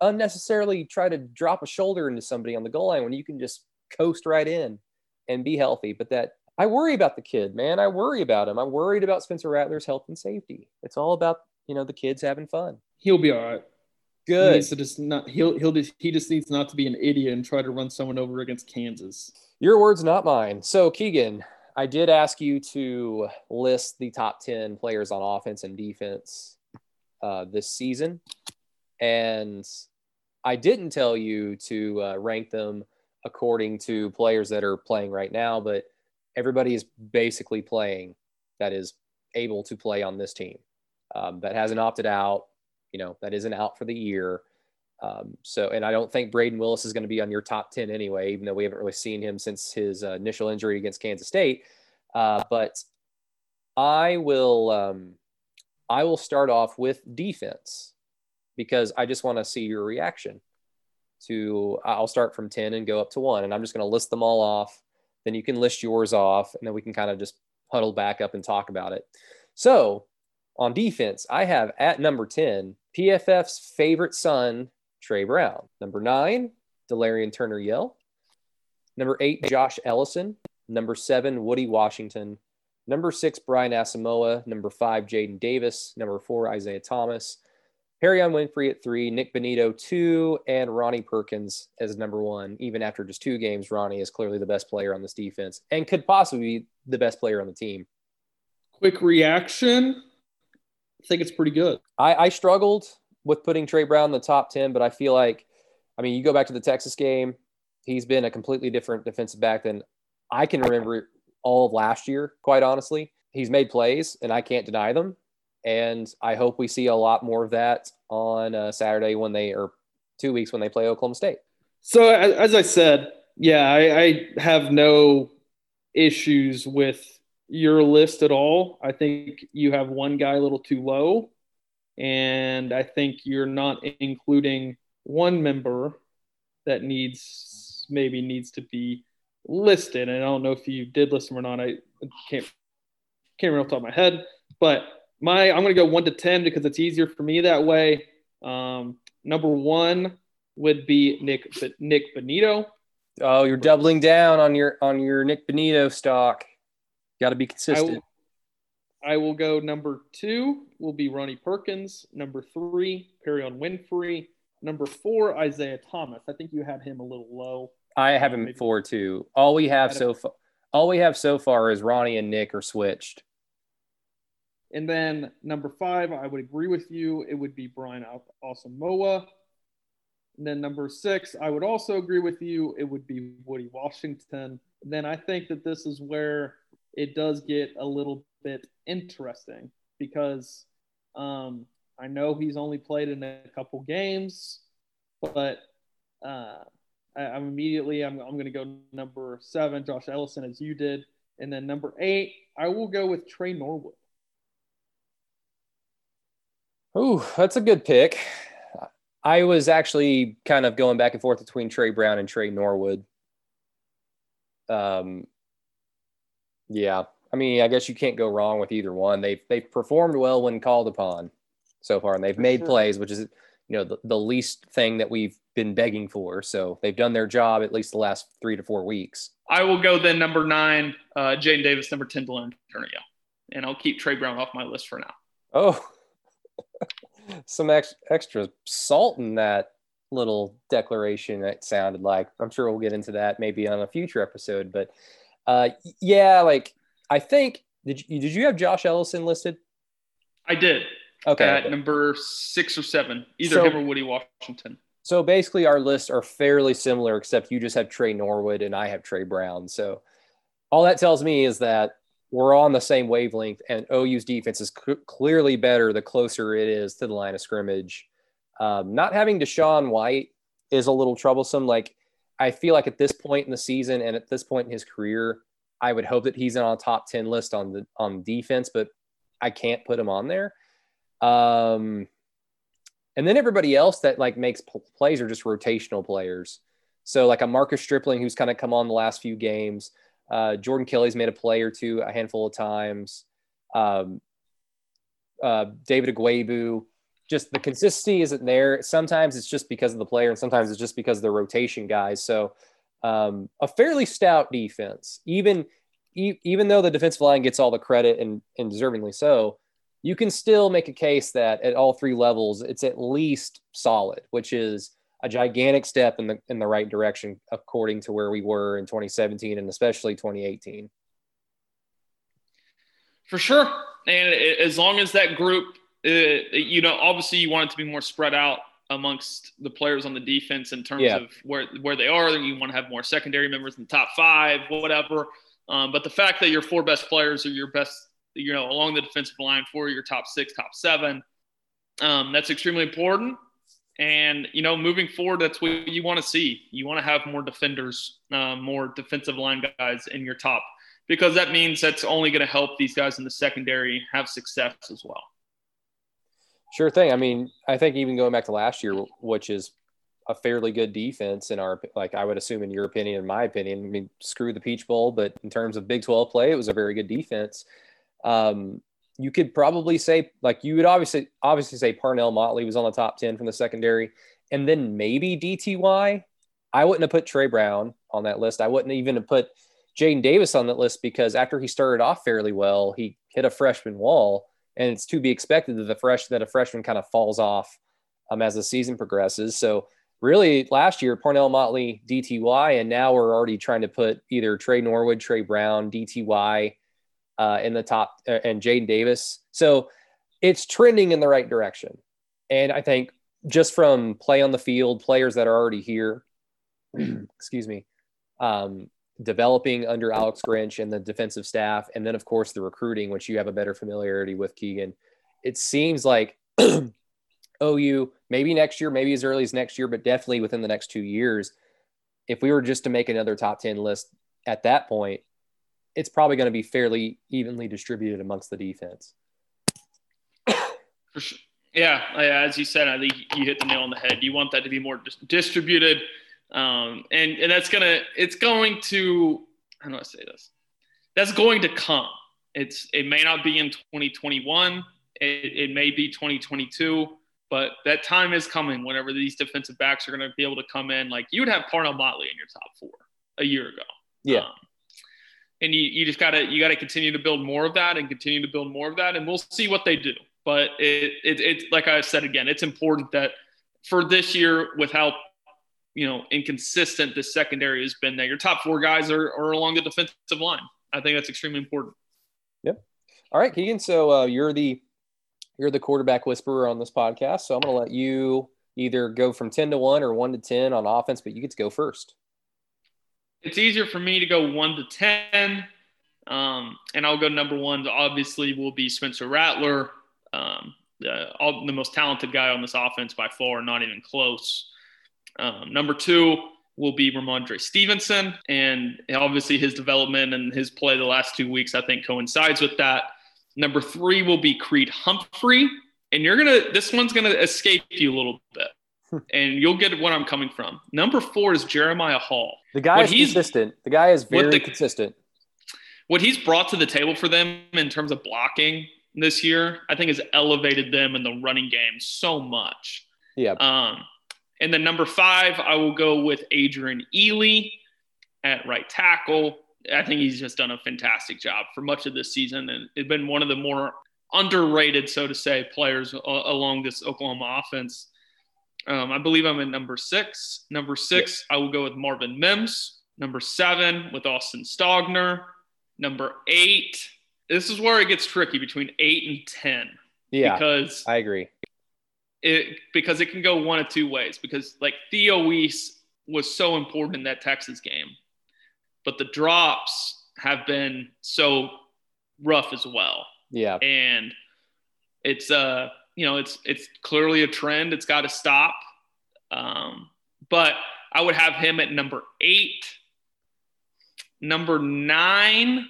unnecessarily try to drop a shoulder into somebody on the goal line when you can just coast right in and be healthy. But that I worry about the kid, man. I worry about him. I'm worried about Spencer Rattler's health and safety. It's all about, you know, the kids having fun. He'll be all right. Good. He needs to just not he'll he'll just he just needs not to be an idiot and try to run someone over against Kansas. Your words, not mine. So, Keegan, I did ask you to list the top 10 players on offense and defense uh, this season. And I didn't tell you to uh, rank them according to players that are playing right now, but everybody is basically playing that is able to play on this team um, that hasn't opted out, you know, that isn't out for the year. Um, so, and I don't think Brayden Willis is going to be on your top 10 anyway, even though we haven't really seen him since his uh, initial injury against Kansas State. Uh, but I will, um, I will start off with defense because I just want to see your reaction to, I'll start from 10 and go up to one. And I'm just going to list them all off. Then you can list yours off and then we can kind of just huddle back up and talk about it. So on defense, I have at number 10, PFF's favorite son Tre Brown. Number nine, Delarrian Turner Yell. Number eight, Josh Ellison. Number seven, Woody Washington. Number six, Brian Asamoah. Number five, Jaden Davis. Number four, Isaiah Thomas. Perrion Winfrey at three, Nik Bonitto two, and Ronnie Perkins as number one. Even after just two games, Ronnie is clearly the best player on this defense and could possibly be the best player on the team. Quick reaction. I think it's pretty good. I, I struggled with putting Tre Brown in the top 10, but I feel like, I mean, you go back to the Texas game, he's been a completely different defensive back than I can remember all of last year, quite honestly. He's made plays, and I can't deny them and I hope we see a lot more of that on uh, Saturday when they or two weeks when they play Oklahoma State. So as I said, yeah, I, I have no issues with your list at all. I think you have one guy a little too low, and I think you're not including one member that needs maybe needs to be listed. And I don't know if you did list him or not. I can't can't remember off the top of my head, but my I'm going to go one to ten because it's easier for me that way. Um, number one would be Nick Nik Bonitto. Oh, you're doubling down on your on your Nik Bonitto stock. Got to be consistent. I will, I will, go number two will be Ronnie Perkins. Number three, Perrion Winfrey. Number four, Isaiah Thomas. I think you had him a little low. I have him four too. All we have so far, all we have so far is Ronnie and Nick are switched. And then number five, I would agree with you. It would be Brian Asamoah. And then number six, I would also agree with you. It would be Woody Washington. And then I think that this is where it does get a little bit interesting because um, I know he's only played in a couple games, but uh, I, am immediately I'm, I'm going to go number seven, Josh Ellison, as you did, and then number eight, I will go with Tre Norwood. Ooh, that's a good pick. I was actually kind of going back and forth between Tre Brown and Tre Norwood. Um, yeah, I mean, I guess you can't go wrong with either one. They've they've performed well when called upon so far, and they've made sure. plays, which is you know the, the least thing that we've been begging for. So they've done their job at least the last three to four weeks. I will go then number nine, uh, Jaden Davis, number ten, Dylan Turner, and I'll keep Tre Brown off my list for now. Oh, some ex- extra salt in that little declaration it sounded like i'm sure we'll get into that maybe on a future episode but uh yeah like i think did you did you have josh ellison listed? I did. Okay. At number six or seven either so, him or woody washington. So basically our lists are fairly similar except you just have Tre norwood and i have Tre brown. So all that tells me is that we're on the same wavelength, and OU's defense is c- clearly better the closer it is to the line of scrimmage. Um, not having DaShaun White is a little troublesome. Like, I feel like at this point in the season and at this point in his career, I would hope that he's on a top 10 list on the on defense, but I can't put him on there. Um, and then everybody else that like makes plays are just rotational players. So like a Marcus Stripling who's kind of come on the last few games. Uh, Jordan Kelly's made a play or two a handful of times. Um, uh, David Ugwoegbu, just the consistency isn't there. Sometimes it's just because of the player, and sometimes it's just because of the rotation guys. So um, a fairly stout defense, even e- even though the defensive line gets all the credit and, and deservingly so, you can still make a case that at all three levels it's at least solid, which is a gigantic step in the in the right direction according to where we were in 2017 and especially 2018 for sure and as long as that group uh, you know obviously you want it to be more spread out amongst the players on the defense in terms yeah. of where where they are you want to have more secondary members in the top five whatever um, but the fact that your four best players are your best you know along the defensive line for your top six top seven um, that's extremely important and you know, moving forward, that's what you want to see. You want to have more defenders, uh, more defensive line guys in your top, because that means that's only going to help these guys in the secondary have success as well. Sure thing. I mean, I think even going back to last year, which is a fairly good defense in our like I would assume in your opinion, in my opinion. I mean, screw the Peach Bowl, but in terms of Big Twelve play, it was a very good defense. Um, you could probably say like you would obviously obviously say Parnell Motley was on the top 10 from the secondary and then maybe DTY. I wouldn't have put Tre Brown on that list. I wouldn't even have put Jaden Davis on that list because after he started off fairly well, he hit a freshman wall, and it's to be expected that the fresh that a freshman kind of falls off um, as the season progresses. So really, last year Parnell Motley DTY, and now we're already trying to put either Tre Norwood, Tre Brown, DTY uh, in the top, uh, and Jaden Davis. So it's trending in the right direction, and I think just from play on the field, players that are already here, excuse me, um, developing under Alex Grinch and the defensive staff, and then of course the recruiting, which you have a better familiarity with Keegan. It seems like OU maybe next year, maybe as early as next year, but definitely within the next two years. If we were just to make another top ten list at that point, it's probably going to be fairly evenly distributed amongst the defense. For sure. Yeah, as you said, I think you hit the nail on the head. You want that to be more distributed um, and and that's gonna it's going to how do I say this? That's going to come. It's it may not be in 2021. It, it may be 2022, but that time is coming. Whenever these defensive backs are going to be able to come in, like you would have Parnell Motley in your top four a year ago. Yeah. Um, and you, you just gotta you gotta continue to build more of that and continue to build more of that, and we'll see what they do. But it, it it's like I said again, it's important that for this year, with how you know, inconsistent the secondary has been that your top four guys are, are along the defensive line. I think that's extremely important. Yep. All right, Keegan. So uh, you're the you're the quarterback whisperer on this podcast. So I'm going to let you either go from 10 to 1 or 1 to 10 on offense, but you get to go first. It's easier for me to go 1 to 10. Um, and I'll go number one. Obviously, will be Spencer Rattler, um, the, all, the most talented guy on this offense by far, not even close. Um, number two will be Rhamondre Stevenson. And obviously, his development and his play the last two weeks, I think, coincides with that. Number three will be Creed Humphrey. And you're going to, this one's going to escape you a little bit. and you'll get what I'm coming from. Number four is Jeremiah Hall. The guy what is consistent. The guy is very the, consistent. What he's brought to the table for them in terms of blocking this year, I think has elevated them in the running game so much. Yeah. Um, and then number five, I will go with Adrian Ealy at right tackle. I think he's just done a fantastic job for much of this season and it's been one of the more underrated, so to say, players along this Oklahoma offense. Um, I believe I'm at number six. Number six, I will go with Marvin Mims. Number seven with Austin Stogner. Number eight, this is where it gets tricky between eight and 10. Yeah. Because I agree it because it can go one of two ways. Because like Theo Wease was so important in that Texas game, but the drops have been so rough as well. Yeah, and it's uh you know it's it's clearly a trend. It's got to stop. Um, but I would have him at number eight, number nine.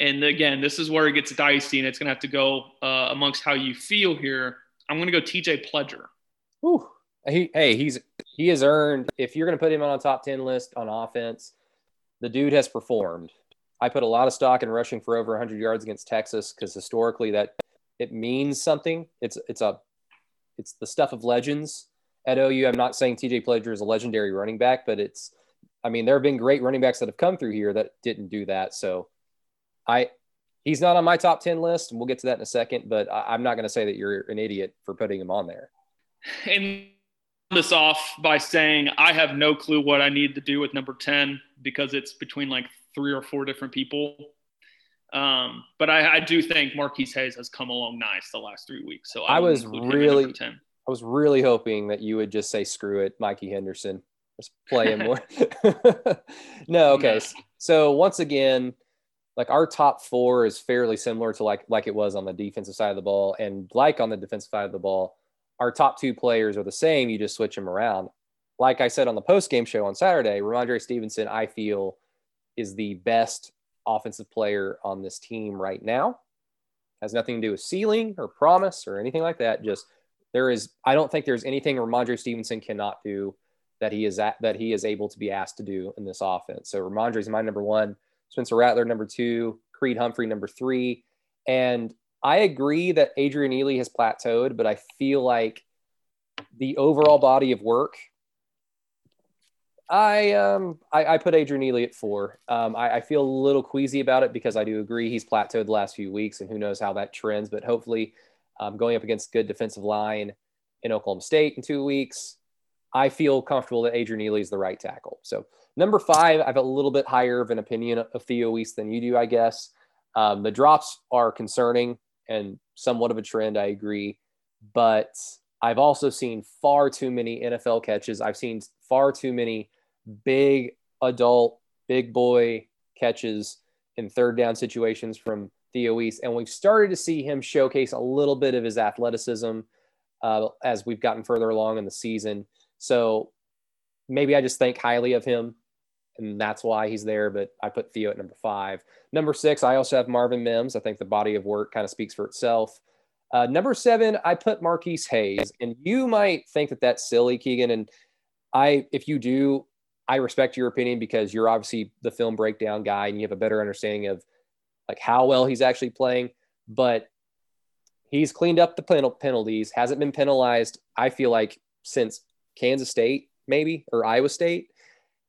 And again, this is where it gets dicey, and it's going to have to go uh, amongst how you feel here. I'm going to go TJ Pledger. Ooh. He, hey, he's he has earned. If you're going to put him on a top ten list on offense, the dude has performed. I put a lot of stock in rushing for over 100 yards against Texas because historically that it means something. It's it's a it's the stuff of legends at OU. I'm not saying TJ Pledger is a legendary running back, but it's I mean there have been great running backs that have come through here that didn't do that. So I he's not on my top 10 list and we'll get to that in a second but I, am not going to say that you're an idiot for putting him on there and this off by saying i have no clue what i need to do with number 10 because it's between like three or four different people um, but I, I, do think Marquis Hayes has come along nice the last three weeks. So I, I was really, I was really hoping that you would just say screw it, Mikey Henderson, just play him more. no, okay. So once again, like our top four is fairly similar to like like it was on the defensive side of the ball and like on the defensive side of the ball our top two players are the same you just switch them around. Like i said on the post game show on saturday rhamondre stevenson i feel is the best offensive player on this team right now. Has nothing to do with ceiling or promise or anything like that just there is i don't think there's anything rhamondre stevenson cannot do that he is at, that he is able to be asked to do in this offense. So rhamondre is my number one Spencer Rattler, number two, Creed Humphrey, number three. And I agree that Adrian Ealy has plateaued, but I feel like the overall body of work, I um I, I put Adrian Ealy at four. Um, I, I, feel a little queasy about it because I do agree he's plateaued the last few weeks, and who knows how that trends. But hopefully, um, going up against good defensive line in Oklahoma State in two weeks, I feel comfortable that Adrian Ealy is the right tackle. So number five, I have a little bit higher of an opinion of Theo Wease than you do, I guess. Um, the drops are concerning and somewhat of a trend. I agree, but I've also seen far too many NFL catches. I've seen far too many big adult, big boy catches in third down situations from Theo Wease. And we've started to see him showcase a little bit of his athleticism uh, as we've gotten further along in the season. So maybe I just think highly of him and that's why he's there. But I put Theo at number five. Number six, I also have Marvin Mims. I think the body of work kind of speaks for itself. Uh, number seven, I put Marquis Hayes, and you might think that that's silly, Keegan. And I, if you do, I respect your opinion because you're obviously the film breakdown guy, and you have a better understanding of like how well he's actually playing. But he's cleaned up the penalties, hasn't been penalized. I feel like since Kansas State, maybe or Iowa State,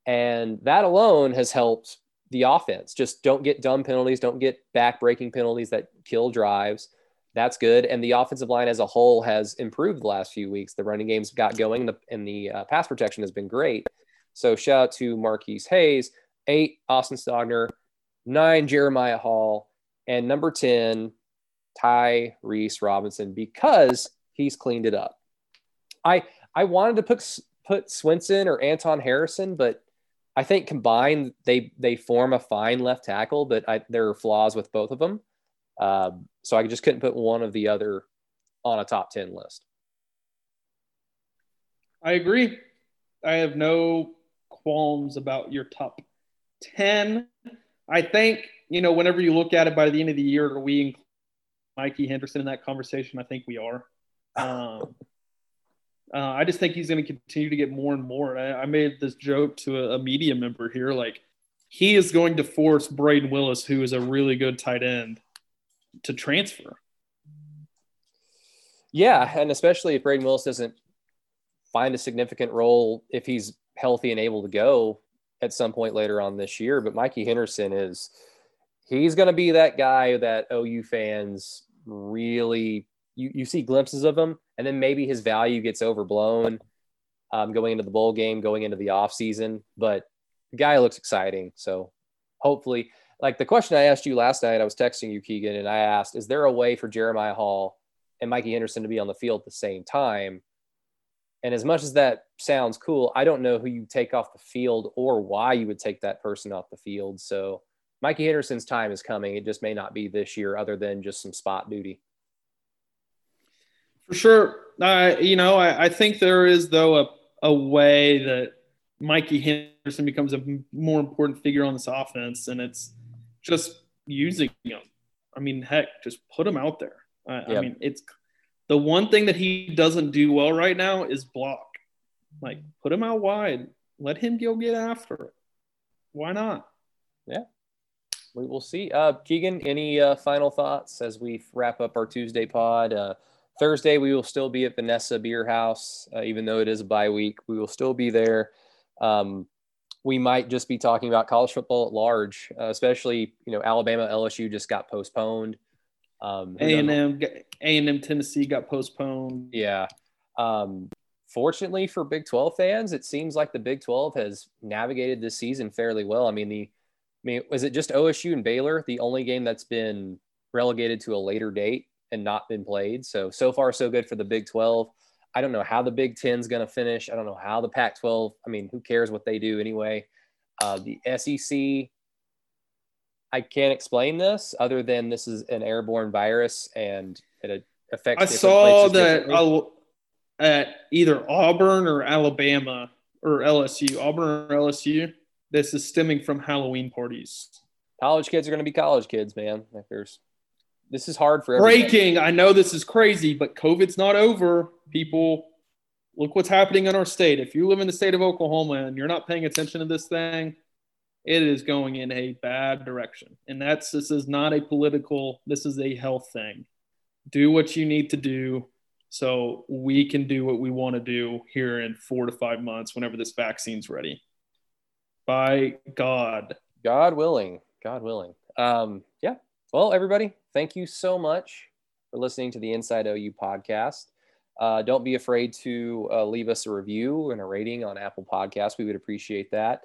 and that alone has helped the offense. Just don't get dumb penalties, don't get back breaking penalties that kill drives that's good. And the offensive line as a whole has improved the last few weeks. The running game's got going, and the, and the uh, pass protection has been great. So shout out to Marquis Hayes, eight Austin Stogner, nine Jeremiah Hall, and number ten Tyrese Robinson because he's cleaned it up. I I wanted to put put Swenson or Anton Harrison, but I think combined they they form a fine left tackle. But I, there are flaws with both of them. Um, so I just couldn't put one of the other on a top 10 list. I agree. I have no qualms about your top 10. I think, you know, whenever you look at it by the end of the year, are we include Mikey Henderson in that conversation? I think we are. Um, uh, I just think he's going to continue to get more and more. I, I made this joke to a, a media member here. Like, he is going to force Brayden Willis, who is a really good tight end, to transfer. Yeah, and especially if Brayden Willis doesn't find a significant role if he's healthy and able to go at some point later on this year. But Mikey Henderson is he's going to be that guy that OU fans really you, you see glimpses of him, and then maybe his value gets overblown um, going into the bowl game, going into the off season. But the guy looks exciting, so hopefully like the question I asked you last night, I was texting you, Keegan, and I asked, is there a way for Jeremiah Hall and Mikey Henderson to be on the field at the same time? And as much as that sounds cool, I don't know who you take off the field or why you would take that person off the field. So Mikey Henderson's time is coming. It just may not be this year, other than just some spot duty. For sure. Uh, you know, I, I think there is, though, a, a way that Mikey Henderson becomes a more important figure on this offense. And it's, just using him. I mean, heck, just put him out there. I. I mean, it's the one thing that he doesn't do well right now is block. Like, put him out wide. Let him go get after it. Why not? Yeah. We will see. Uh, Keegan, any uh, final thoughts as we wrap up our Tuesday pod? Uh, Thursday, we will still be at Vanessa Beer House, uh, even though it is a bye week. We will still be there. Um, we might just be talking about college football at large, uh, especially you know Alabama, LSU just got postponed. Um, A and M, A and M, Tennessee got postponed. Yeah. Um, fortunately for Big Twelve fans, it seems like the Big Twelve has navigated this season fairly well. I mean, the, I mean, was it just OSU and Baylor the only game that's been relegated to a later date and not been played? So so far so good for the Big Twelve. I don't know how the Big Ten's going to finish. I don't know how the Pac 12, I mean, who cares what they do anyway? Uh, the SEC, I can't explain this other than this is an airborne virus and it affects. I saw that at either Auburn or Alabama or LSU, Auburn or LSU, this is stemming from Halloween parties. College kids are going to be college kids, man. Like there's this is hard for everybody. breaking. I know this is crazy, but COVID's not over. People, look what's happening in our state. If you live in the state of Oklahoma and you're not paying attention to this thing, it is going in a bad direction. And that's this is not a political, this is a health thing. Do what you need to do. So we can do what we want to do here in four to five months whenever this vaccine's ready. By God. God willing. God willing. Um. Well, everybody, thank you so much for listening to the Inside OU podcast. Uh, don't be afraid to uh, leave us a review and a rating on Apple Podcasts. We would appreciate that.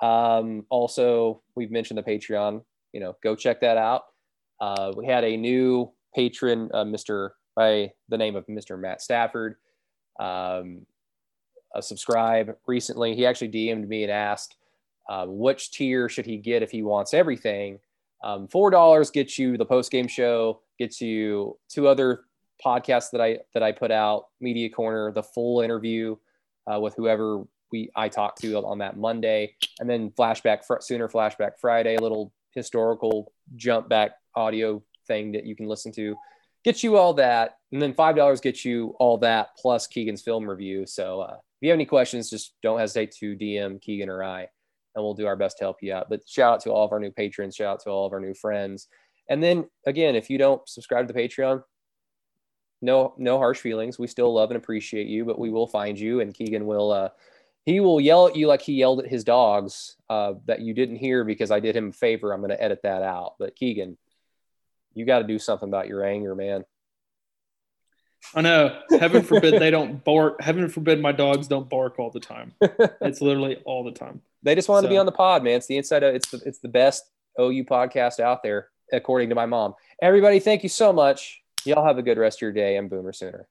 Um, also, we've mentioned the Patreon. You know, go check that out. Uh, we had a new patron, uh, Mr. by the name of Mr. Matt Stafford, um, subscribe recently. He actually DM'd me and asked uh, which tier should he get if he wants everything. Um, Four dollars gets you the post game show, gets you two other podcasts that I that I put out, Media Corner, the full interview uh, with whoever we I talked to on that Monday, and then flashback fr- sooner flashback Friday, a little historical jump back audio thing that you can listen to. Get you all that, and then five dollars gets you all that plus Keegan's film review. So uh, if you have any questions, just don't hesitate to DM Keegan or I, and we'll do our best to help you out. But shout out to all of our new patrons, shout out to all of our new friends, and then again, if you don't subscribe to the Patreon, no no harsh feelings. We still love and appreciate you, but we will find you, and Keegan will. Uh, he will yell at you like he yelled at his dogs uh, that you didn't hear because I did him a favor. I'm going to edit that out. But Keegan, you got to do something about your anger, man. I know. Heaven forbid they don't bark. Heaven forbid my dogs don't bark all the time. It's literally all the time. They just wanted to be on the pod, man. It's the inside. It's the, it's the best OU podcast out there, according to my mom. Everybody, thank you so much. Y'all have a good rest of your day. I'm Boomer Sooner.